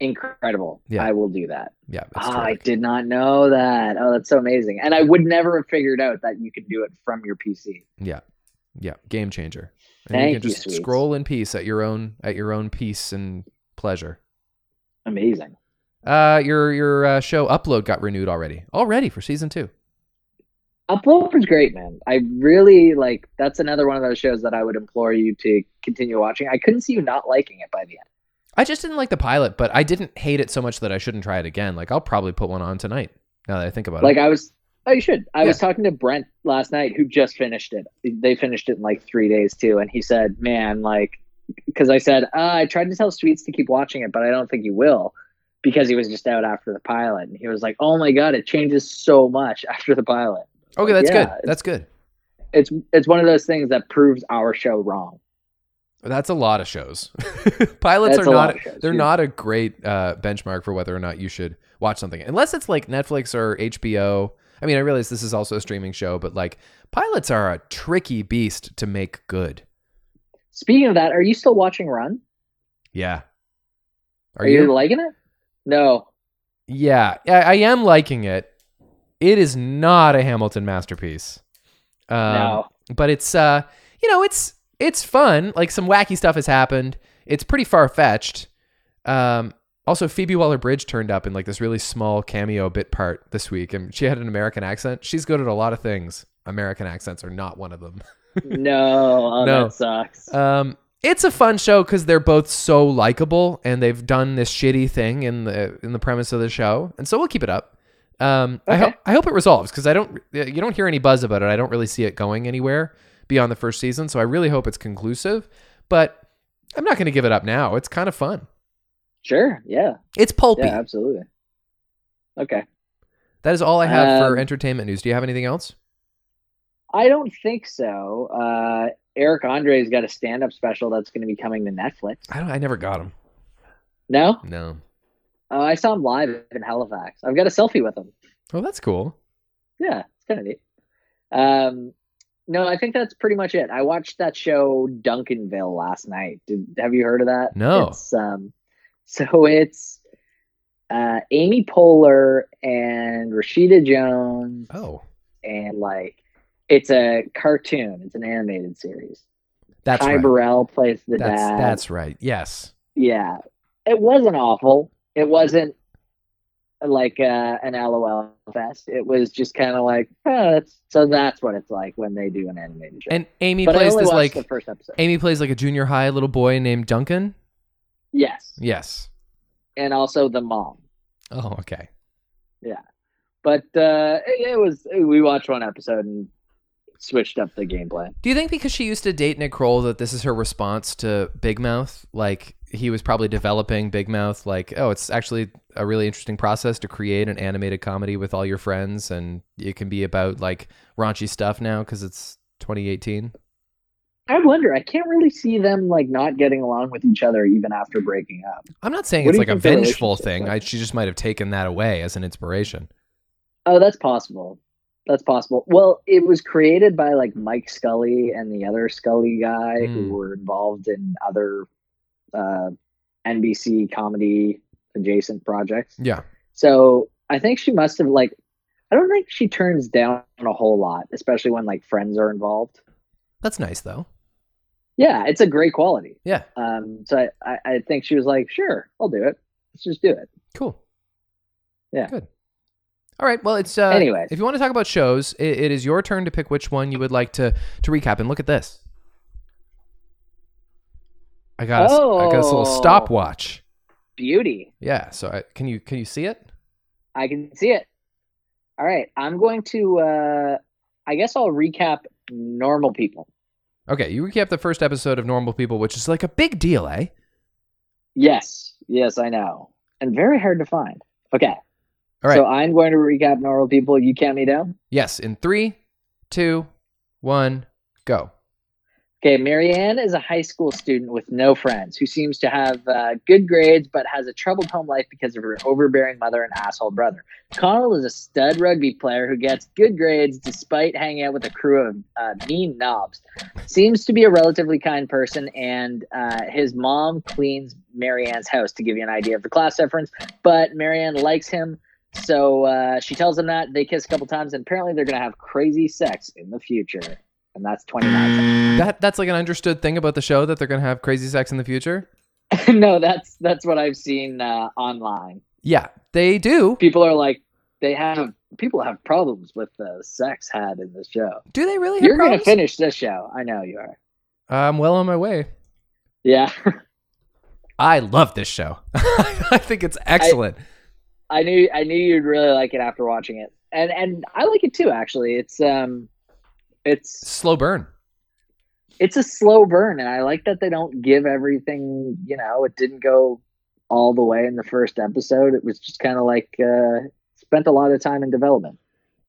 Incredible. Yeah. I will do that. Yeah, Ah, I did not know that. Oh, that's so amazing. And I would never have figured out that you could do it from your PC. Yeah, yeah, game changer. And Thank you can you, just sweets. scroll in peace at your own at your own peace and pleasure. Amazing. Uh, your your uh, show upload got renewed already. Already for season two. Upload was great, man. I really like. That's another one of those shows that I would implore you to continue watching. I couldn't see you not liking it by the end. I just didn't like the pilot, but I didn't hate it so much that I shouldn't try it again. Like I'll probably put one on tonight. Now that I think about Like it. Like I was. Oh, you should. I was talking to Brent last night, who just finished it. They finished it in like three days too, and he said, "Man, like, because I said uh, I tried to tell Sweets to keep watching it, but I don't think he will." Because he was just out after the pilot, and he was like, "Oh my god, it changes so much after the pilot." Okay, that's yeah, good. That's good. It's it's one of those things that proves our show wrong. That's a lot of shows. Pilots That's are not shows, they're not a great uh, benchmark for whether or not you should watch something. Unless it's like Netflix or HBO. I mean, I realize this is also a streaming show, but like pilots are a tricky beast to make good. Speaking of that, are you still watching Run? Yeah. Are, Are, you? liking it? No. Yeah, I, I am liking it. It is not a Hamilton masterpiece. Um, no. but it's uh, you know, it's it's fun. Like some wacky stuff has happened. It's pretty far fetched. Um, also, Phoebe Waller Bridge turned up in like this really small cameo bit part this week, and she had an American accent. She's good at a lot of things. American accents are not one of them. No. Oh, No. that sucks. Um, it's a fun show because they're both so likable, and they've done this shitty thing in the in the premise of the show, and so we'll keep it up. Um, I hope I hope it resolves because I don't you don't hear any buzz about it. I don't really see it going anywhere beyond the first season, so I really hope it's conclusive. But I'm not going to give it up now. It's kind of fun. sure. Yeah. It's pulpy. Yeah. Absolutely. Okay. That is all I have for Um, entertainment news. Do you have anything else? I don't think so. Uh, Eric Andre's got a stand-up special that's going to be coming to Netflix. I don't. I never got him. No, No. oh, I saw him live in Halifax. I've got a selfie with him. Oh, that's cool. Yeah, it's kind of neat. Um, no, I think that's pretty much it. I watched that show Duncanville last night. Did have you heard of that? No. It's, um, so it's uh, Amy Poehler and Rashida Jones, Oh, and like it's a cartoon. It's an animated series. that's Ty right. Burrell plays the That's dad. that's right. Yes. Yeah, it wasn't awful. It wasn't like uh, an LOL fest. It was just kind of like, oh, that's, so that's what it's like when they do an animated show. And Amy but plays this like the first episode. Amy plays like a junior high little boy named Duncan. Yes, Yes. and also the mom. Oh, okay. Yeah, but uh, it, it was we watched one episode and switched up the gameplay. Do you think because she used to date Nick Kroll that this is her response to Big Mouth? Like he was probably developing Big Mouth. Like, oh, it's actually a really interesting process to create an animated comedy with all your friends, and it can be about like raunchy stuff now because it's 2018. I wonder. I can't really see them like not getting along with each other even after breaking up. I'm not saying What it's like a vengeful thing. like? I, she just might have taken that away as an inspiration. Oh, that's possible. That's possible. Well, it was created by like Mike Scully and the other Scully guy Hmm. who were involved in other uh, NBC comedy adjacent projects. Yeah. So I think she must have like. I don't think she turns down a whole lot, especially when like friends are involved. That's nice though. Yeah, it's a great quality. Yeah. Um, so I, I, think she was like, sure, I'll do it. Let's just do it. Cool. Yeah. Good. All right. Well, it's uh, Anyways. If you want to talk about shows, it, it is your turn to pick which one you would like to to recap. And look at this. I got a, s- I got this little Oh. stopwatch. Beauty. Yeah. So I, can you can you see it? I can see it. All right, I'm going to. uh I guess I'll recap normal people. Okay. You recap the first episode of Normal People, which is like a big deal, eh? Yes, yes, I know, and very hard to find. Okay, All right. so I'm going to recap normal people. You count me down. yes. In three, two, one, go. Okay, Marianne is a high school student with no friends who seems to have uh, good grades but has a troubled home life because of her overbearing mother and asshole brother. Connell is a stud rugby player who gets good grades despite hanging out with a crew of uh, mean knobs. Seems to be a relatively kind person, and uh, his mom cleans Marianne's house to give you an idea of the class difference. But Marianne likes him, so uh, she tells him that they kiss a couple times, and apparently they're going to have crazy sex in the future. And that's 29 seconds. That that's like an understood thing about the show that they're gonna have crazy sex in the future. no, that's that's what I've seen uh, online. Yeah, they do. People are like, they have people have problems with the sex had in this show. Do they really? Have You're gonna finish this show. I know you are. I'm well on my way. Yeah, I love this show. I think it's excellent. I knew I knew you'd really like it after watching it, and and I like it too. Actually, it's um, it's Slow burn. it's a slow burn, and I like that they don't give everything. You know, it didn't go all the way in the first episode. It was just kind of like uh, spent a lot of time in development.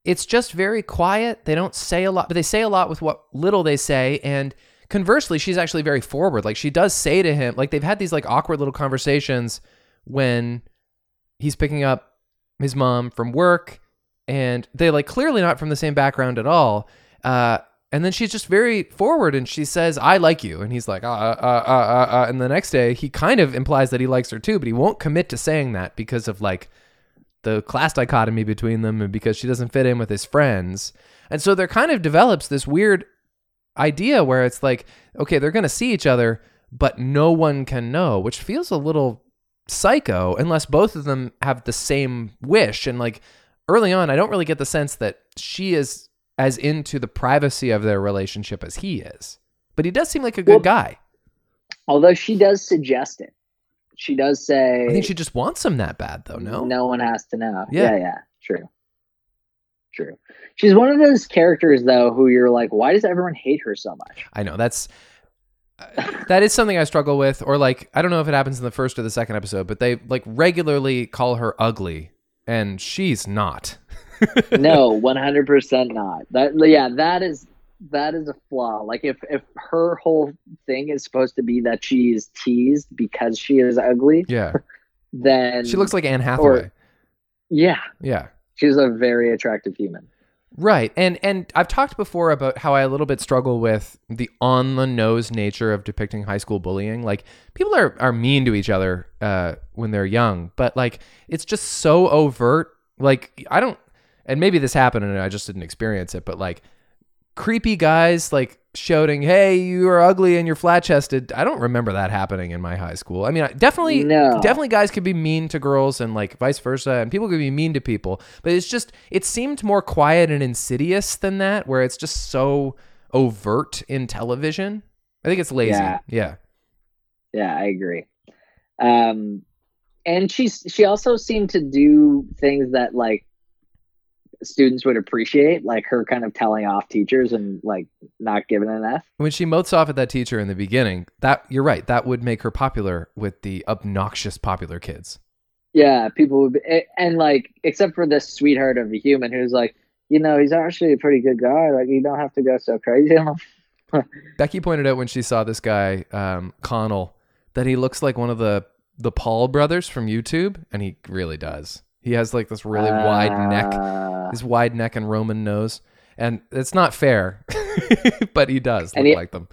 It's just very quiet. They don't say a lot, but they say a lot with what little they say. And conversely, she's actually very forward. Like she does say to him, like they've had these like awkward little conversations when he's picking up his mom from work, and they like clearly not from the same background at all. Uh, and then she's just very forward, and she says, "I like you," and he's like, "Uh, uh, uh, uh, uh." And the next day, he kind of implies that he likes her too, but he won't commit to saying that because of like the class dichotomy between them and because she doesn't fit in with his friends. And so there kind of develops this weird idea where it's like, okay, they're going to see each other, but no one can know, which feels a little psycho unless both of them have the same wish. And like early on, I don't really get the sense that she is as into the privacy of their relationship as he is. But he does seem like a good Well, guy. Although she does suggest it, she does say, I think she just wants him that bad, though. No, no one has to know. Yeah. Yeah, yeah, true, true. She's one of those characters though who you're like, why does everyone hate her so much? I know that's uh, that is something I struggle with, or like I don't know if it happens in the first or the second episode, but they like regularly call her ugly, and she's not. no, one hundred percent not. That yeah, that is that is a flaw. Like if if her whole thing is supposed to be that she is teased because she is ugly, Yeah. then She looks like Anne Hathaway. yeah, yeah. she's a very attractive human. Right. And and I've talked before about how I a little bit struggle with the on the nose nature of depicting high school bullying. Like people are are mean to each other uh when they're young, but like it's just so overt. Like I don't and maybe this happened and I just didn't experience it, but like creepy guys like shouting, "Hey, you are ugly and you're flat-chested." I don't remember that happening in my high school. I mean, I- definitely No. definitely guys could be mean to girls and like vice versa and people could be mean to people but it's just it seemed more quiet and insidious than that where it's just so overt in television i think it's lazy Yeah. yeah Yeah, I agree. Um, and she's she also seemed to do things that like students would appreciate, like her kind of telling off teachers and like not giving an F. when she motes off at that teacher in the beginning that you're right that would make her popular with the obnoxious popular kids Yeah, people would be, and like except for this sweetheart of a human who's like, you know, he's actually a pretty good guy. Like you don't have to go so crazy becky pointed out when she saw this guy um, connell that he looks like one of the the paul brothers from youtube and he really does he has like this really wide neck Uh, his wide neck and Roman nose, and it's not fair, but he does look he- like them.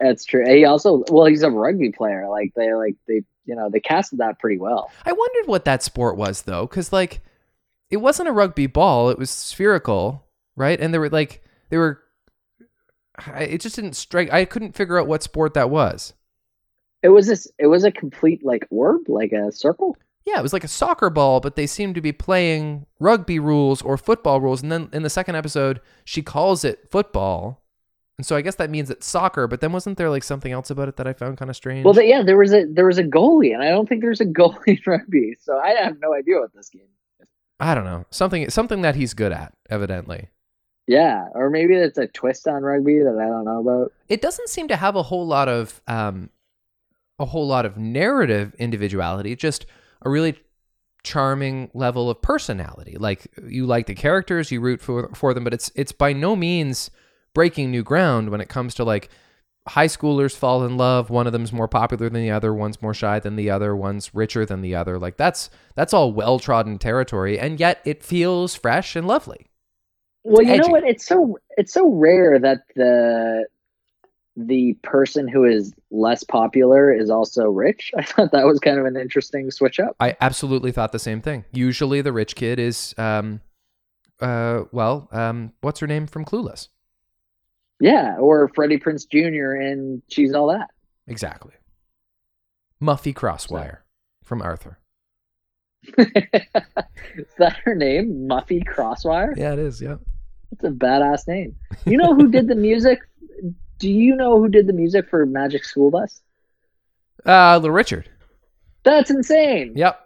That's true. He also, well, he's a rugby player. Like they, like they, you know, they casted that pretty well. I wondered what that sport was though, because like it wasn't a rugby ball; it was spherical, right? And there were like they were. I- It just didn't strike. I couldn't figure out what sport that was. It was this. It was a complete like orb, like a circle. Yeah, it was like a soccer ball, but they seemed to be playing rugby rules or football rules. And then in the second episode, she calls it football. And so I guess that means it's soccer, but then wasn't there like something else about it that I found kind of strange? Well, yeah, there was a there was a goalie, and I don't think there's a goalie in rugby, so I have no idea what this game. is. I don't know. Something something that he's good at, evidently. Yeah, or maybe it's a twist on rugby that I don't know about. It doesn't seem to have a whole lot of um a whole lot of narrative individuality, just a really charming level of personality. Like you like the characters, you root for for them, but it's it's by no means breaking new ground when it comes to like high schoolers fall in love, one of them's more popular than the other, one's more shy than the other, one's richer than the other. Like that's that's all well-trodden territory and yet it feels fresh and lovely. Well, you edgy. know what? It's so it's so rare that the the person who is less popular is also rich. I thought that was kind of an interesting switch up. I absolutely thought the same thing. Usually the rich kid is um uh well, um what's her name from Clueless? Yeah, or Freddie Prinze Jr. and she's all that. Exactly. Muffy Crosswire from Arthur. is that her name? Muffy Crosswire? Yeah, it is, yeah. That's a badass name. You know who did the music? Do you know who did the music for Magic School Bus? Uh Little Richard. That's insane. Yep.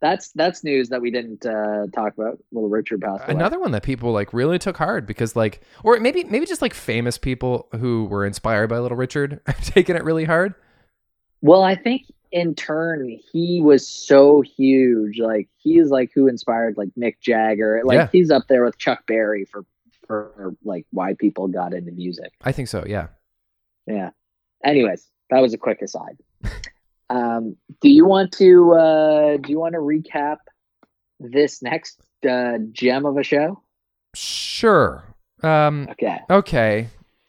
That's that's news that we didn't uh, talk about. Little Richard passed away. Another one that people like really took hard because like or maybe maybe just like famous people who were inspired by Little Richard have taken it really hard. Well, I think in turn he was so huge. Like he's like who inspired like Mick Jagger. Like Yeah. he's up there with Chuck Berry for for like why people got into music. I think so, yeah. Yeah. Anyways, that was a quick aside. um, do you want to uh, do you want to recap this next uh, gem of a show? Sure. Um Okay. okay.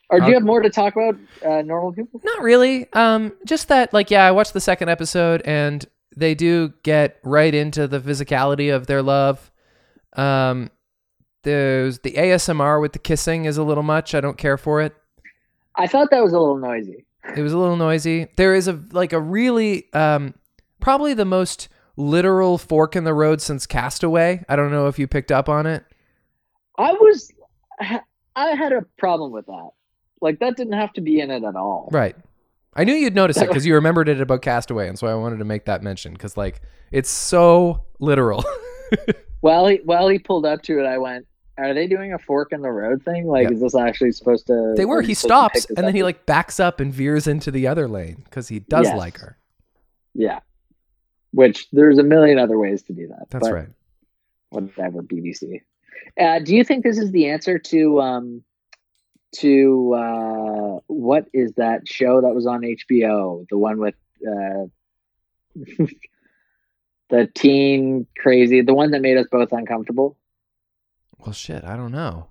Or do you have more to talk about uh, normal people? Not really. Um, just that, like, yeah, I watched the second episode, and they do get right into the physicality of their love. Um, there's the ASMR with the kissing is a little much. I don't care for it. I thought that was a little noisy. It was a little noisy. There is a like a really um, probably the most literal fork in the road since Castaway. I don't know if you picked up on it. I was, I had a problem with that. Like that didn't have to be in it at all. Right. I knew you'd notice it because you remembered it about Castaway, and so I wanted to make that mention because like it's so literal. While he while he pulled up to it, I went, "Are they doing a fork in the road thing? Like, Yeah. is this actually supposed to?" They were. He you supposed to stops and then up? he like backs up and veers into the other lane because he does Yes. like her. yeah. Which there's a million other ways to do that. That's right. Whatever, BBC. Uh, do you think this is the answer to um, to uh, what is that show that was on HBO? The one with uh, the teen crazy, the one that made us both uncomfortable. Well, shit, I don't know.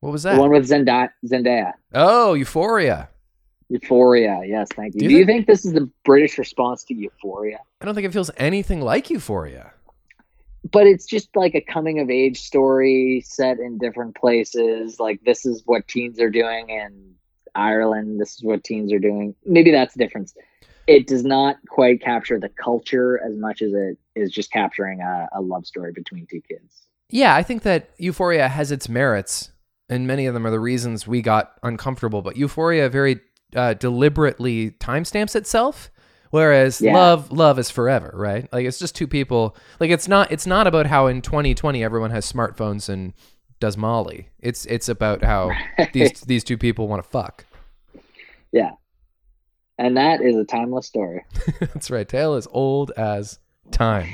What was that? The one with Zendaya. Zendaya. oh, Euphoria. Euphoria. Yes, thank you. Do Do you you, think this is the British response to Euphoria? I don't think it feels anything like Euphoria. But it's just like a coming of age story set in different places. Like this is what teens are doing in Ireland. This is what teens are doing. Maybe that's the difference. It does not quite capture the culture as much as it is just capturing a, a love story between two kids. Yeah, I think that Euphoria has its merits, and many of them are the reasons we got uncomfortable. But Euphoria very uh, deliberately timestamps itself, whereas Yeah. love, love is forever, right? Like it's just two people. Like it's not. It's not about how in 2020 everyone has smartphones and does Molly. It's it's about how these these two people want to fuck. Yeah. And that is a timeless story. That's right. Tale is old as time.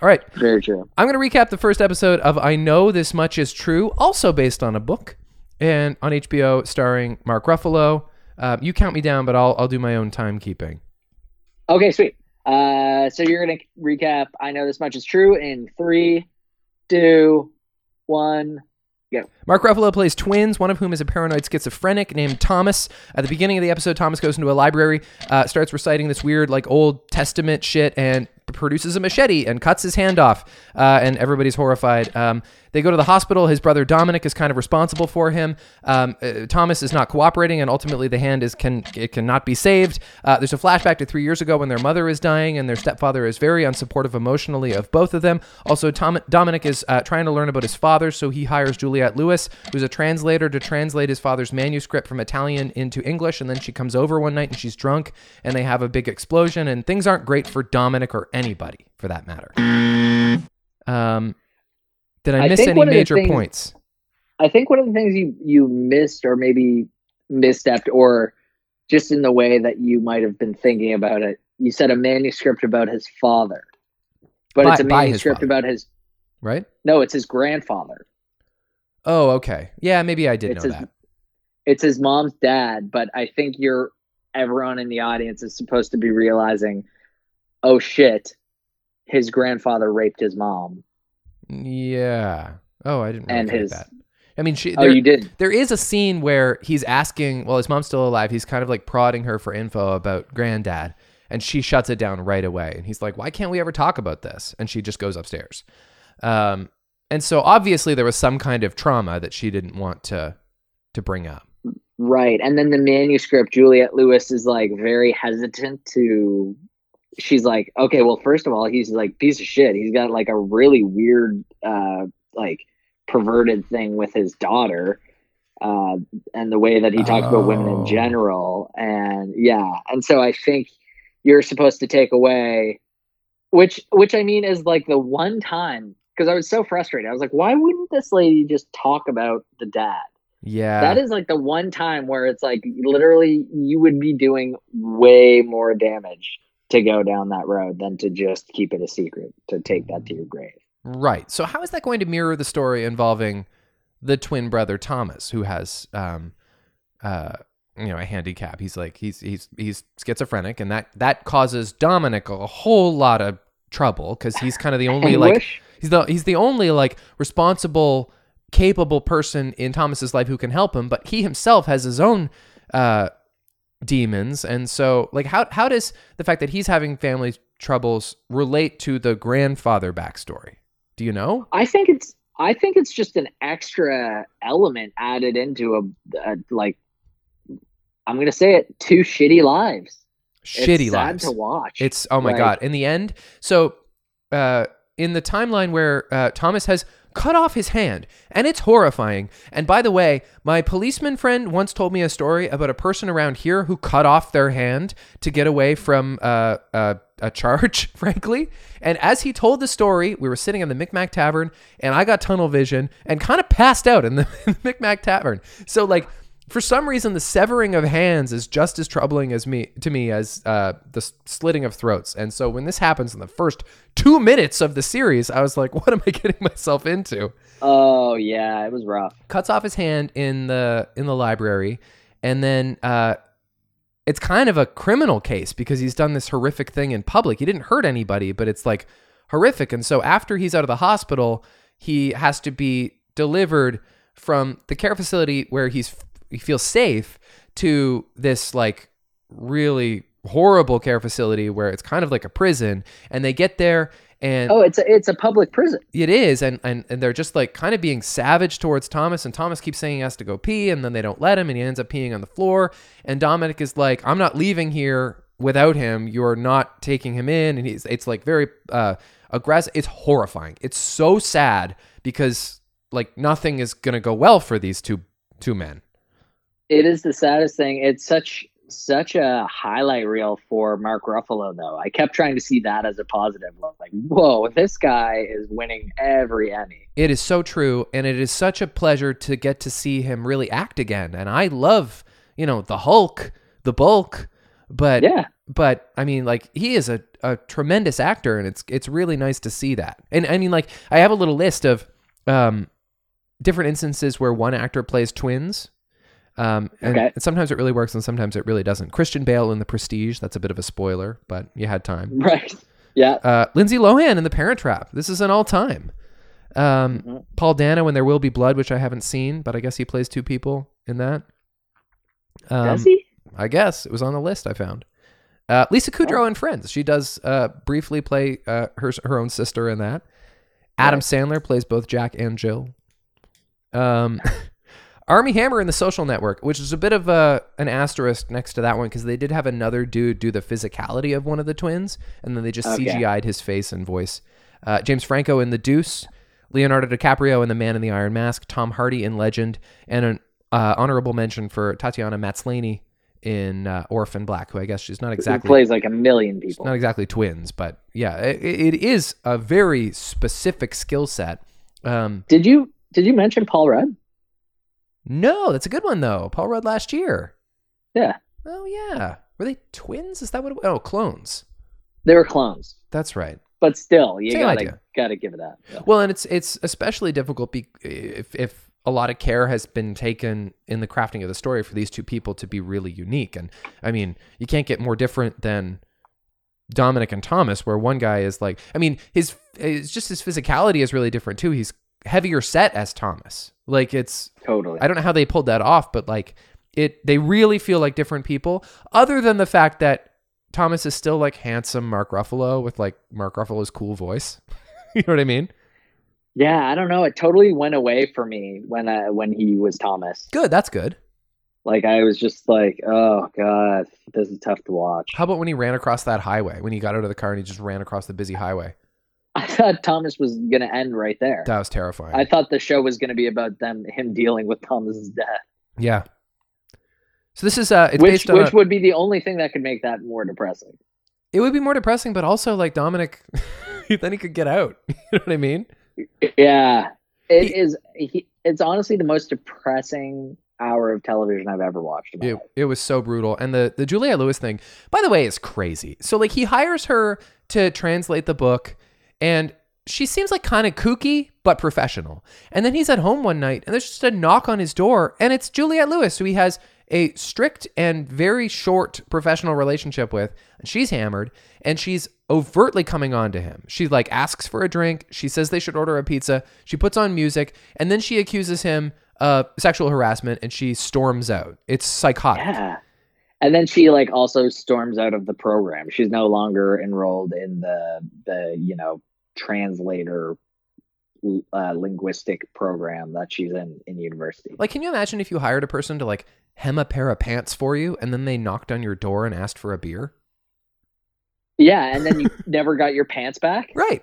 All right. Very true. I'm going to recap the first episode of I Know This Much Is True, also based on a book, and on HBO, starring Mark Ruffalo. Uh, you count me down, but I'll I'll do my own timekeeping. Okay, sweet. Uh, so you're gonna recap. I know this much is true in three, two, one. Mark Ruffalo plays twins, one of whom is a paranoid schizophrenic named Thomas. At the beginning of the episode, Thomas goes into a library, uh, starts reciting this weird, like, Old Testament shit, and produces a machete and cuts his hand off. Uh, and everybody's horrified. Um, they go to the hospital. His brother Dominic is kind of responsible for him. Um, uh, Thomas is not cooperating, and ultimately the hand is can it cannot be saved. Uh, there's a flashback to three years ago when their mother is dying, and their stepfather is very unsupportive emotionally of both of them. Also, Tom, Dominic is uh, trying to learn about his father, so he hires Juliette Lewis, who's a translator, to translate his father's manuscript from Italian into English. And then she comes over one night and she's drunk, and they have a big explosion, and things aren't great for Dominic or anybody for that matter. Um, did I, I miss any one of the major things- points? I think one of the things you you missed, or maybe misstepped, or just in the way that you might have been thinking about it, you said a manuscript about his father, but By- it's a by his manuscript about his. Right? No, it's his grandfather. Oh, okay. Yeah, maybe I did It's know his- that. It's his mom's dad, but I think you're everyone in the audience is supposed to be realizing, oh shit, his grandfather raped his mom, Yeah. Oh, I didn't really and his. that. I mean, she. Oh, there- you didn't. There is a scene where he's asking, well, his mom's still alive. He's kind of like prodding her for info about granddad, and she shuts it down right away. And he's like, why can't we ever talk about this? And she just goes upstairs. Um, and so obviously there was some kind of trauma that she didn't want to to bring up. Right. And then the manuscript, Juliette Lewis is like very hesitant to. She's like, okay, well, first of all, he's like piece of shit. He's got like a really weird, uh, like perverted thing with his daughter, uh, and the way that he talks about women Oh. in general. And yeah, and so I think you're supposed to take away, which, which I mean is like the one time because I was so frustrated. I was like, why wouldn't this lady just talk about the dad? Yeah. that is like the one time where it's like literally you would be doing way more damage to go down that road than to just keep it a secret to take that to your grave. Right. So how is that going to mirror the story involving the twin brother Thomas, who has um uh you know a handicap? He's like he's he's he's schizophrenic, and that that causes Dominic a whole lot of trouble because he's kind of the only like Anguish? He's the he's the only like responsible, capable person in Thomas's life who can help him, but he himself has his own uh demons, and so like how how does the fact that he's having family troubles relate to the grandfather backstory? Do you know? I think it's I think it's just an extra element added into a, a like I'm gonna say it two shitty lives. Shitty it's sad lives. to watch. It's oh my Like- god. In the end, so uh, in the timeline where uh, Thomas has cut off his hand, and it's horrifying. And by the way, my policeman friend once told me a story about a person around here who cut off their hand to get away from uh, uh, a charge, frankly. And as he told the story, we were sitting in the Micmac Tavern, and I got tunnel vision and kind of passed out in the, in the Micmac Tavern. So like For some reason, the severing of hands is just as troubling as me to me as uh, the slitting of throats. And so when this happens in the first two minutes of the series, I was like, "What am I getting myself into?" Oh yeah, it was rough. Cuts off his hand in the in the library, and then uh, it's kind of a criminal case because he's done this horrific thing in public. He didn't hurt anybody, but it's like horrific. And so after he's out of the hospital, he has to be delivered from the care facility where he's he feels safe to this like really horrible care facility where it's kind of like a prison. And they get there and Oh, it's a it's a public prison. it is, and, and and they're just like kind of being savage towards Thomas, and Thomas keeps saying he has to go pee, and then they don't let him, and he ends up peeing on the floor. And Dominic is like, "I'm not leaving here without him. You're not taking him in." And he's it's like very uh, aggressive. It's horrifying. It's so sad because like nothing is gonna go well for these two two men. It is the saddest thing. It's such such a highlight reel for Mark Ruffalo, though. I kept trying to see that as a positive. Like, whoa, this guy is winning every Emmy. It is so true, and it is such a pleasure to get to see him really act again. And I love, you know, the Hulk, the Bulk, but Yeah, but I mean, like he is a, a tremendous actor, and it's it's really nice to see that. And I mean, like I have a little list of um, different instances where one actor plays twins. Um, and, Okay. and sometimes it really works, and sometimes it really doesn't. Christian Bale in The Prestige. That's a bit of a spoiler, but you had time. right. Yeah, Uh, Lindsay Lohan in The Parent Trap. This is an all time. Um, Mhm. Paul Dano in There Will Be Blood, which I haven't seen, but I guess he plays two people in that. Um, does he? I guess it was on the list I found. Uh, Lisa Kudrow Oh. in Friends. She does uh, briefly play uh, her her own sister in that. Adam Right. Sandler plays both Jack and Jill. Um, Armie Hammer in The Social Network, which is a bit of a an asterisk next to that one because they did have another dude do the physicality of one of the twins, and then they just Okay. CGI'd his face and voice. Uh, James Franco in The Deuce, Leonardo DiCaprio in The Man in the Iron Mask, Tom Hardy in Legend, and an uh, honorable mention for Tatiana Maslany in uh, Orphan Black, who I guess she's not exactly plays like a million people. not exactly twins, but yeah, it, it is a very specific skill set. Um, Did you did you mention Paul Rudd? No, that's a good one though. Paul Rudd last year. Yeah, Oh yeah, were they twins? Is that what? It, oh, clones. they were clones, That's right. but still, you Same gotta idea. gotta give it up. Yeah. Well, and it's it's especially difficult be, if if a lot of care has been taken in the crafting of the story for these two people to be really unique. And I mean, you can't get more different than Dominic and Thomas, where one guy is like, I mean, his it's just his physicality is really different too. He's heavier set as Thomas. Like it's Totally. I don't know how they pulled that off, but like it they really feel like different people other than the fact that Thomas is still like handsome Mark Ruffalo with like Mark Ruffalo's cool voice. you know what I mean? Yeah, I don't know. It totally went away for me when uh, when he was Thomas. Good, that's good. Like I was just like, oh god, this is tough to watch. How about when he ran across that highway? When he got out of the car and he just ran across the busy highway? I thought Thomas was gonna end right there. That was terrifying. I thought the show was gonna be about them him dealing with Thomas's death, yeah. So this is uh it's which based on which a- would be the only thing that could make that more depressing. it would be more depressing, but also like Dominic then he could get out. you know what I mean? Yeah, it He- is. He, it's honestly the most depressing hour of television I've ever watched. It, life. it was so brutal. And the, the Juliette Lewis thing, by the way, is crazy. So, like, he hires her to translate the book, and she seems like kind of kooky, but professional. And then he's at home one night, and there's just a knock on his door, and it's Juliette Lewis, who he has a strict and very short professional relationship with. And she's hammered, and she's overtly coming on to him. She, like, asks for a drink. She says they should order a pizza. She puts on music, and then she accuses him of sexual harassment, and she storms out. It's psychotic. Yeah. And then she like also storms out of the program. She's no longer enrolled in the the you know translator uh, linguistic program that she's in in university. Like, can you imagine if you hired a person to like hem a pair of pants for you and then they knocked on your door and asked for a beer? Yeah, and then you never got your pants back, Right.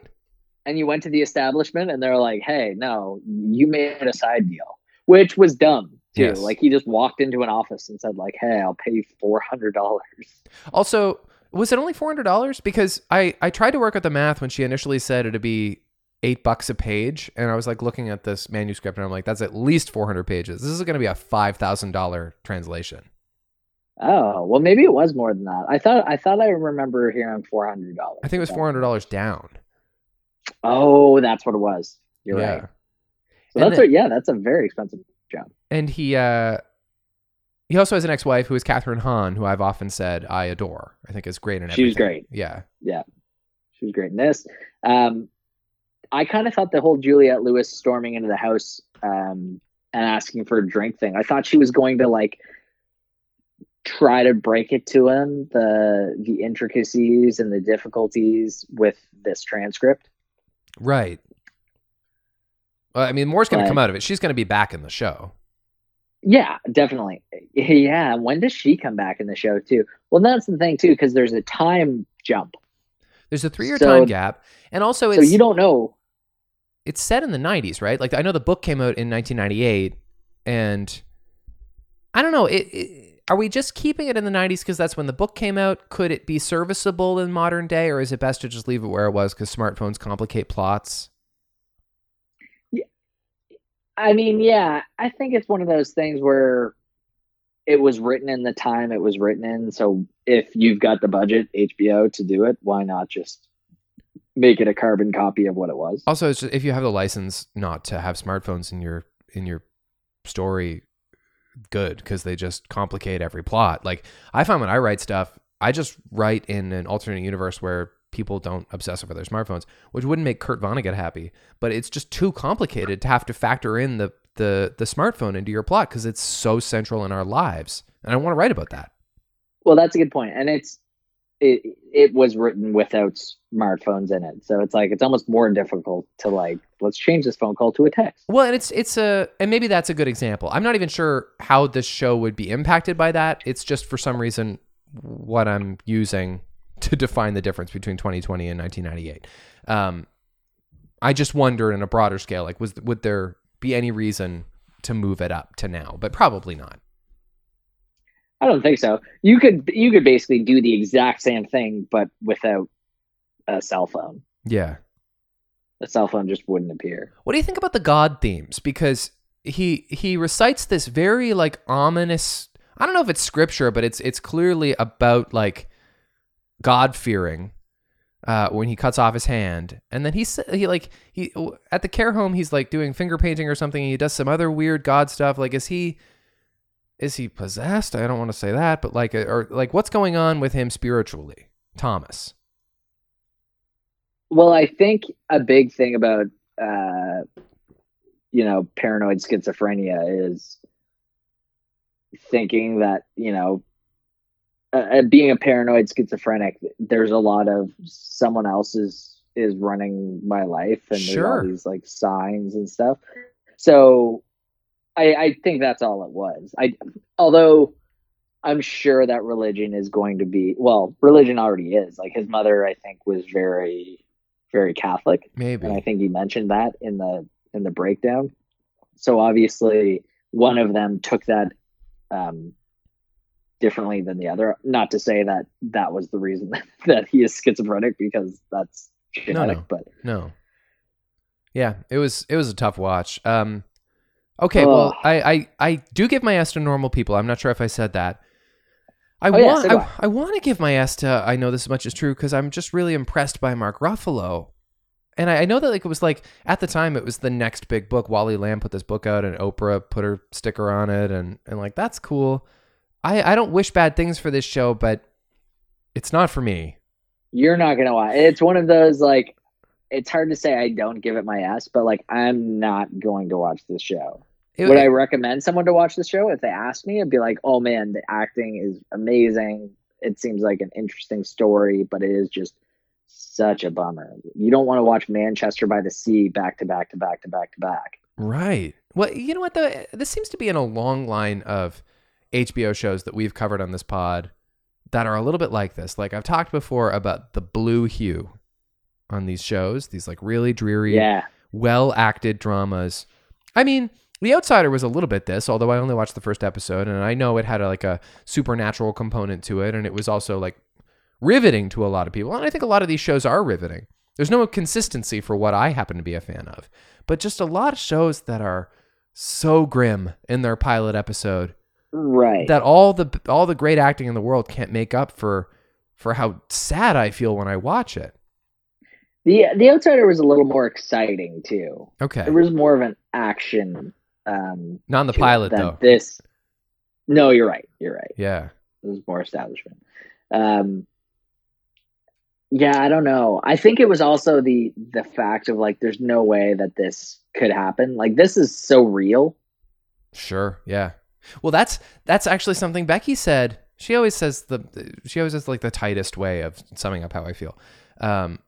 and you went to the establishment, and they're like, "Hey, no, you made a side deal," which was dumb too. Yes. Like he just walked into an office and said, "Like, hey, I'll pay you four hundred dollars." Also, was it only $400? Because I, I tried to work out the math when she initially said it'd be eight bucks a page, and I was like looking at this manuscript, and I'm like, that's at least 400 pages. This is going to be a five thousand dollar translation. Oh well, maybe it was more than that. I thought I thought I remember hearing four hundred dollars. I think it was four hundred dollars down. Oh, that's what it was. You're yeah. right. So And that's then- yeah, that's a very expensive job. And he uh he also has an ex-wife who is Kathryn Hahn, who I've often said I adore. I think is great in She was great. Yeah. Yeah, she was great in this. Um, I kind of thought the whole Juliette Lewis storming into the house um, and asking for a drink thing. I thought she was going to like try to break it to him the the intricacies and the difficulties with this transcript. Right. Well, I mean, more's going to come out of it. She's going to be back in the show. Yeah, definitely. Yeah, when does she come back in the show too? Well, that's the thing too, because there's a time jump, There's a three-year So- time gap, and also so you don't know. it's set in the 90s, right? Like I know the book came out in 1998, and I don't know. It, it, are we just keeping it in the 90s because that's when the book came out? Could it be serviceable in modern day, or is it best to just leave it where it was because smartphones complicate plots? I mean, yeah, I think it's one of those things where it was written in the time it was written in. So if you've got the budget, HBO, to do it, why not just make it a carbon copy of what it was? Also, just, if you have the license not to have smartphones in your in your story, good because they just complicate every plot. Like I find when I write stuff, I just write in an alternate universe where people don't obsess over their smartphones, which wouldn't make Kurt Vonnegut happy. But it's just too complicated to have to factor in the the the smartphone into your plot because it's so central in our lives, and I want to write about that. Well, that's a good point, and it's it it was written without smartphones in it, so it's like it's almost more difficult to like let's change this phone call to a text. Well, and it's it's a and maybe that's a good example. I'm not even sure how this show would be impacted by that. It's just for some reason what I'm using to define the difference between 2020 and 1998. Um, I just wonder in a broader scale, like was would there be any reason to move it up to now? But probably not. I don't think so. You could you could basically do the exact same thing, but without a cell phone. Yeah. a cell phone just wouldn't appear. What do you think about the God themes? Because he he recites this very like ominous. I don't know if it's scripture, but it's it's clearly about like God fearing. Uh, when he cuts off his hand, and then he's he like he at the care home he's like doing finger painting or something. He does some other weird God stuff. Like is he is he possessed? I don't want to say that, but like or like what's going on with him spiritually, Thomas? Well, I think a big thing about uh, you know paranoid schizophrenia is thinking that you know uh, uh, being a paranoid schizophrenic, there's a lot of someone else is is running my life, and there's all these like signs and stuff. So, I I think that's all it was. I although I'm sure that religion is going to be well, religion already is. Like his mother, I think, was very very Catholic, Maybe. and I think he mentioned that in the in the breakdown. So obviously, one of them took that um, differently than the other. Not to say that that was the reason that he is schizophrenic, because that's genetic. no. But No. Yeah, it was it was a tough watch. Um okay, well, I, I I do give my S to normal people. I'm not sure if I said that. I Oh, yeah, want I, I. I want to give my S to I know this much is true because I'm just really impressed by Mark Ruffalo. And I, I know that like it was like at the time it was the next big book. Wally Lamb put this book out and Oprah put her sticker on it and and like that's cool. I I don't wish bad things for this show, but it's not for me. you're not gonna watch. It's one of those like. It's hard to say I don't give it my S, but like I'm not going to watch this show. It- Would I recommend someone to watch the show? If they asked me, I'd be like, "Oh man, the acting is amazing. It seems like an interesting story, but it is just such a bummer. You don't want to watch Manchester by the Sea back to back to back to back to back. Right. Well, you know what though? This seems to be in a long line of HBO shows that we've covered on this pod that are a little bit like this. Like I've talked before about the blue hue on these shows, these like really dreary, Yeah, well acted dramas. I mean, The Outsider was a little bit this, although I only watched the first episode, and I know it had a, like a supernatural component to it, and it was also like riveting to a lot of people. And I think a lot of these shows are riveting. There's no consistency for what I happen to be a fan of, but just a lot of shows that are so grim in their pilot episode Right. that all the all the great acting in the world can't make up for for how sad I feel when I watch it. the The Outsider was a little more exciting too. Okay, There was more of an action. Um, not in the pilot though. This. No, you're right. You're right. Yeah, It was more establishment. Um, yeah, I don't know. I think it was also the the fact of like, there's no way that this could happen. Like, this is so real. sure. Yeah. Well, that's that's actually something Becky said. She always says the she always has like the tightest way of summing up how I feel. Um,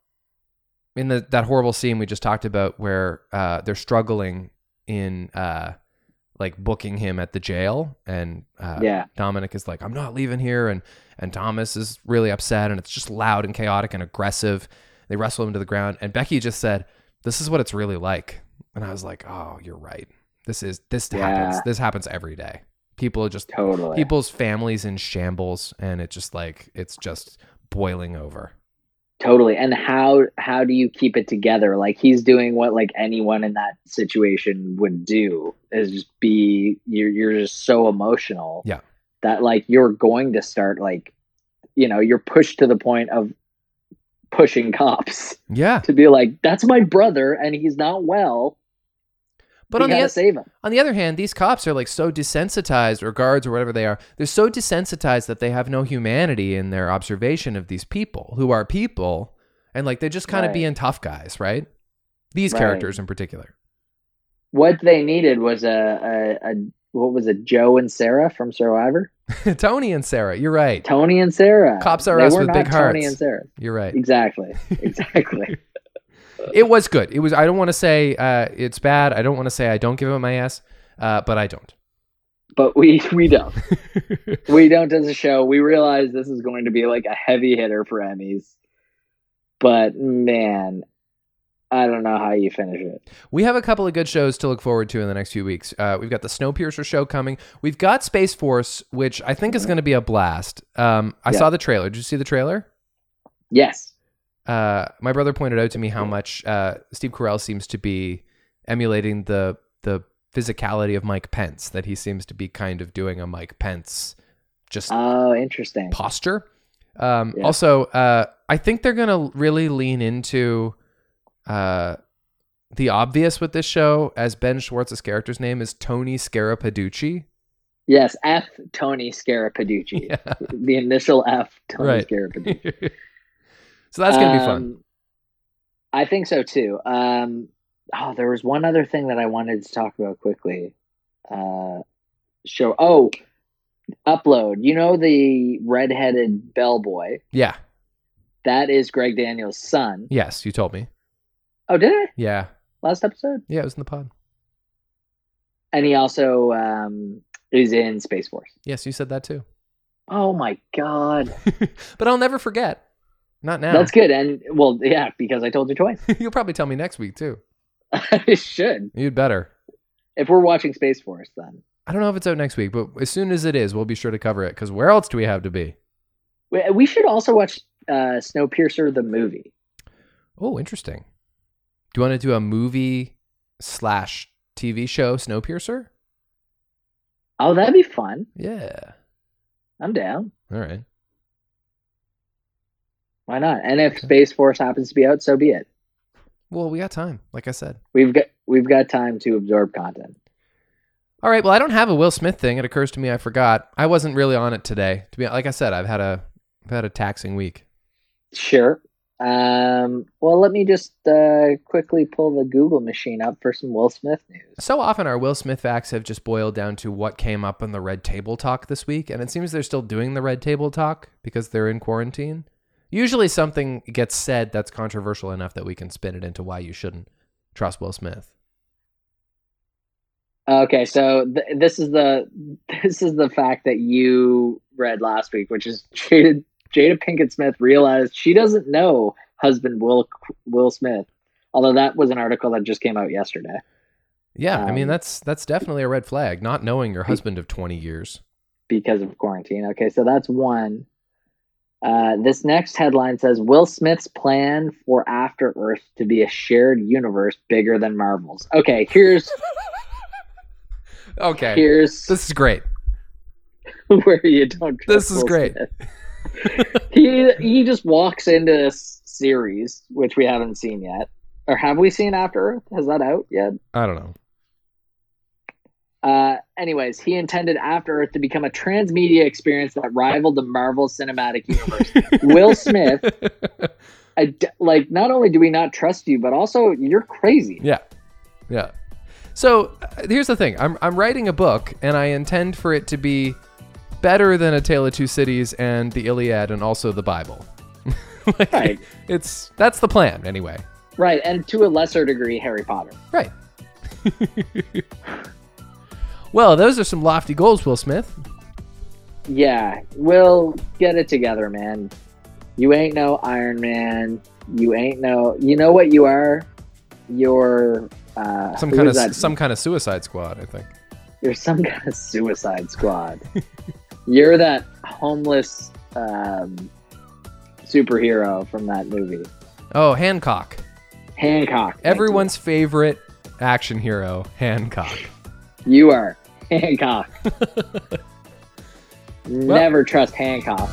in the that horrible scene we just talked about where uh, they're struggling in uh, like booking him at the jail, and uh, Yeah. Dominic is like, "I'm not leaving here," and and Thomas is really upset, and it's just loud and chaotic and aggressive. They wrestle him to the ground, and Becky just said, "This is what it's really like," and I was like, "Oh, you're right. This is this happens. This happens every day. People are just Totally. people's families in shambles, and it's just like it's just boiling over." Totally. And how how do you keep it together? Like he's doing what like anyone in that situation would do is just be you're you're just so emotional. Yeah. That like you're going to start like you know, you're pushed to the point of pushing cops Yeah, to be like, That's my brother and he's not well. But on the save. On the other hand, these cops are like so desensitized, or guards, or whatever they are. They're so desensitized that they have no humanity in their observation of these people who are people, and like they're just kind of being tough guys, right? These Right. characters in particular. What they needed was a, a, a what was it, Joe and Sarah from Survivor? Tony and Sarah, you're right. Tony and Sarah. Cops are They us with big Tony hearts. and Sarah. You're right. Exactly. Exactly. It was good. It was. I don't want to say uh, it's bad. I don't want to say I don't give it my ass, uh, but I don't. but we we don't. we don't as a show. We realize this is going to be like a heavy hitter for Emmys. But man, I don't know how you finish it. We have a couple of good shows to look forward to in the next few weeks. Uh, we've got the Snowpiercer show coming. We've got Space Force, which I think is going to be a blast. Um, I Yeah. saw the trailer. Did you see the trailer? Yes. Uh, my brother pointed out to me how much uh, Steve Carell seems to be emulating the the physicality of Mike Pence. That he seems to be kind of doing a Mike Pence just Oh, interesting. posture. Um, Yeah. Also, uh, I think they're gonna really lean into uh, the obvious with this show, as Ben Schwartz's character's name is Tony Scarapiducci. Yes, F Tony Scarapiducci. Yeah. The initial F Tony Right. Scarapiducci. so that's gonna be fun. Um, I think so too. Um, oh, there was one other thing that I wanted to talk about quickly. Uh, show. Oh, upload. You know the redheaded bellboy. Yeah. That is Greg Daniels' son. Yes, you told me. Oh, did I Yeah. last episode? Yeah, it was in the pod. And he also um, is in Space Force. Yes, you said that too. Oh my god, but I'll never forget. Not now. that's good. And well, yeah, because I told you twice. You'll probably tell me next week too. I should. You'd better. If we're watching Space Force, then I don't know if it's out next week, but as soon as it is, we'll be sure to cover it. Because where else do we have to be? we, we should also watch uh, Snowpiercer the movie. Oh, interesting. Do you want to do a movie slash TV show, Snowpiercer? Oh, that'd be fun. Yeah. I'm down. All right. Why not? And if Space Force happens to be out, so be it. Well, we got time, like I said. We've got we've got time to absorb content. All right. Well, I don't have a Will Smith thing. It occurs to me I forgot. I wasn't really on it today. To be like I said, I've had a I've had a taxing week. Sure. Um, well, let me just uh, quickly pull the Google machine up for some Will Smith news. So often our Will Smith facts have just boiled down to what came up on the Red Table Talk this week, and it seems they're still doing the Red Table Talk because they're in quarantine. Usually something gets said that's controversial enough that we can spin it into why you shouldn't trust Will Smith. Okay, so th- this is the this is the fact that you read last week, which is Jada Jada Pinkett Smith realized she doesn't know husband Will Will Smith, although that was an article that just came out yesterday. Yeah, I mean Um, that's that's definitely a red flag. Not knowing your husband of twenty years. because of quarantine. Okay, so that's one. Uh, this next headline says Will Smith's plan for After Earth to be a shared universe bigger than Marvel's. Okay, here's Okay. here's This is great. where you don't. This is Will great. He he just walks into this series, which we haven't seen yet, or have we seen After Earth? Has that out yet? I don't know. Uh, anyways, he intended After Earth to become a transmedia experience that rivaled the Marvel Cinematic Universe. Will Smith, I d- like, not only do we not trust you, but also you're crazy. Yeah. Yeah. So uh, here's the thing I'm, I'm writing a book, and I intend for it to be better than A Tale of Two Cities and the Iliad and also the Bible. like, Right. It's that's the plan anyway. Right, and to a lesser degree, Harry Potter. Right. well, those are some lofty goals, Will Smith. Yeah, Will, get it together, man. You ain't no Iron Man. You ain't no. You know what you are? You're uh, Some kind of that? some kind of Suicide Squad, I think. You're some kind of Suicide Squad. You're that homeless um, superhero from that movie, Oh, Hancock. Hancock. Everyone's favorite action hero, Hancock. You. Are Hancock. Never trust Hancock.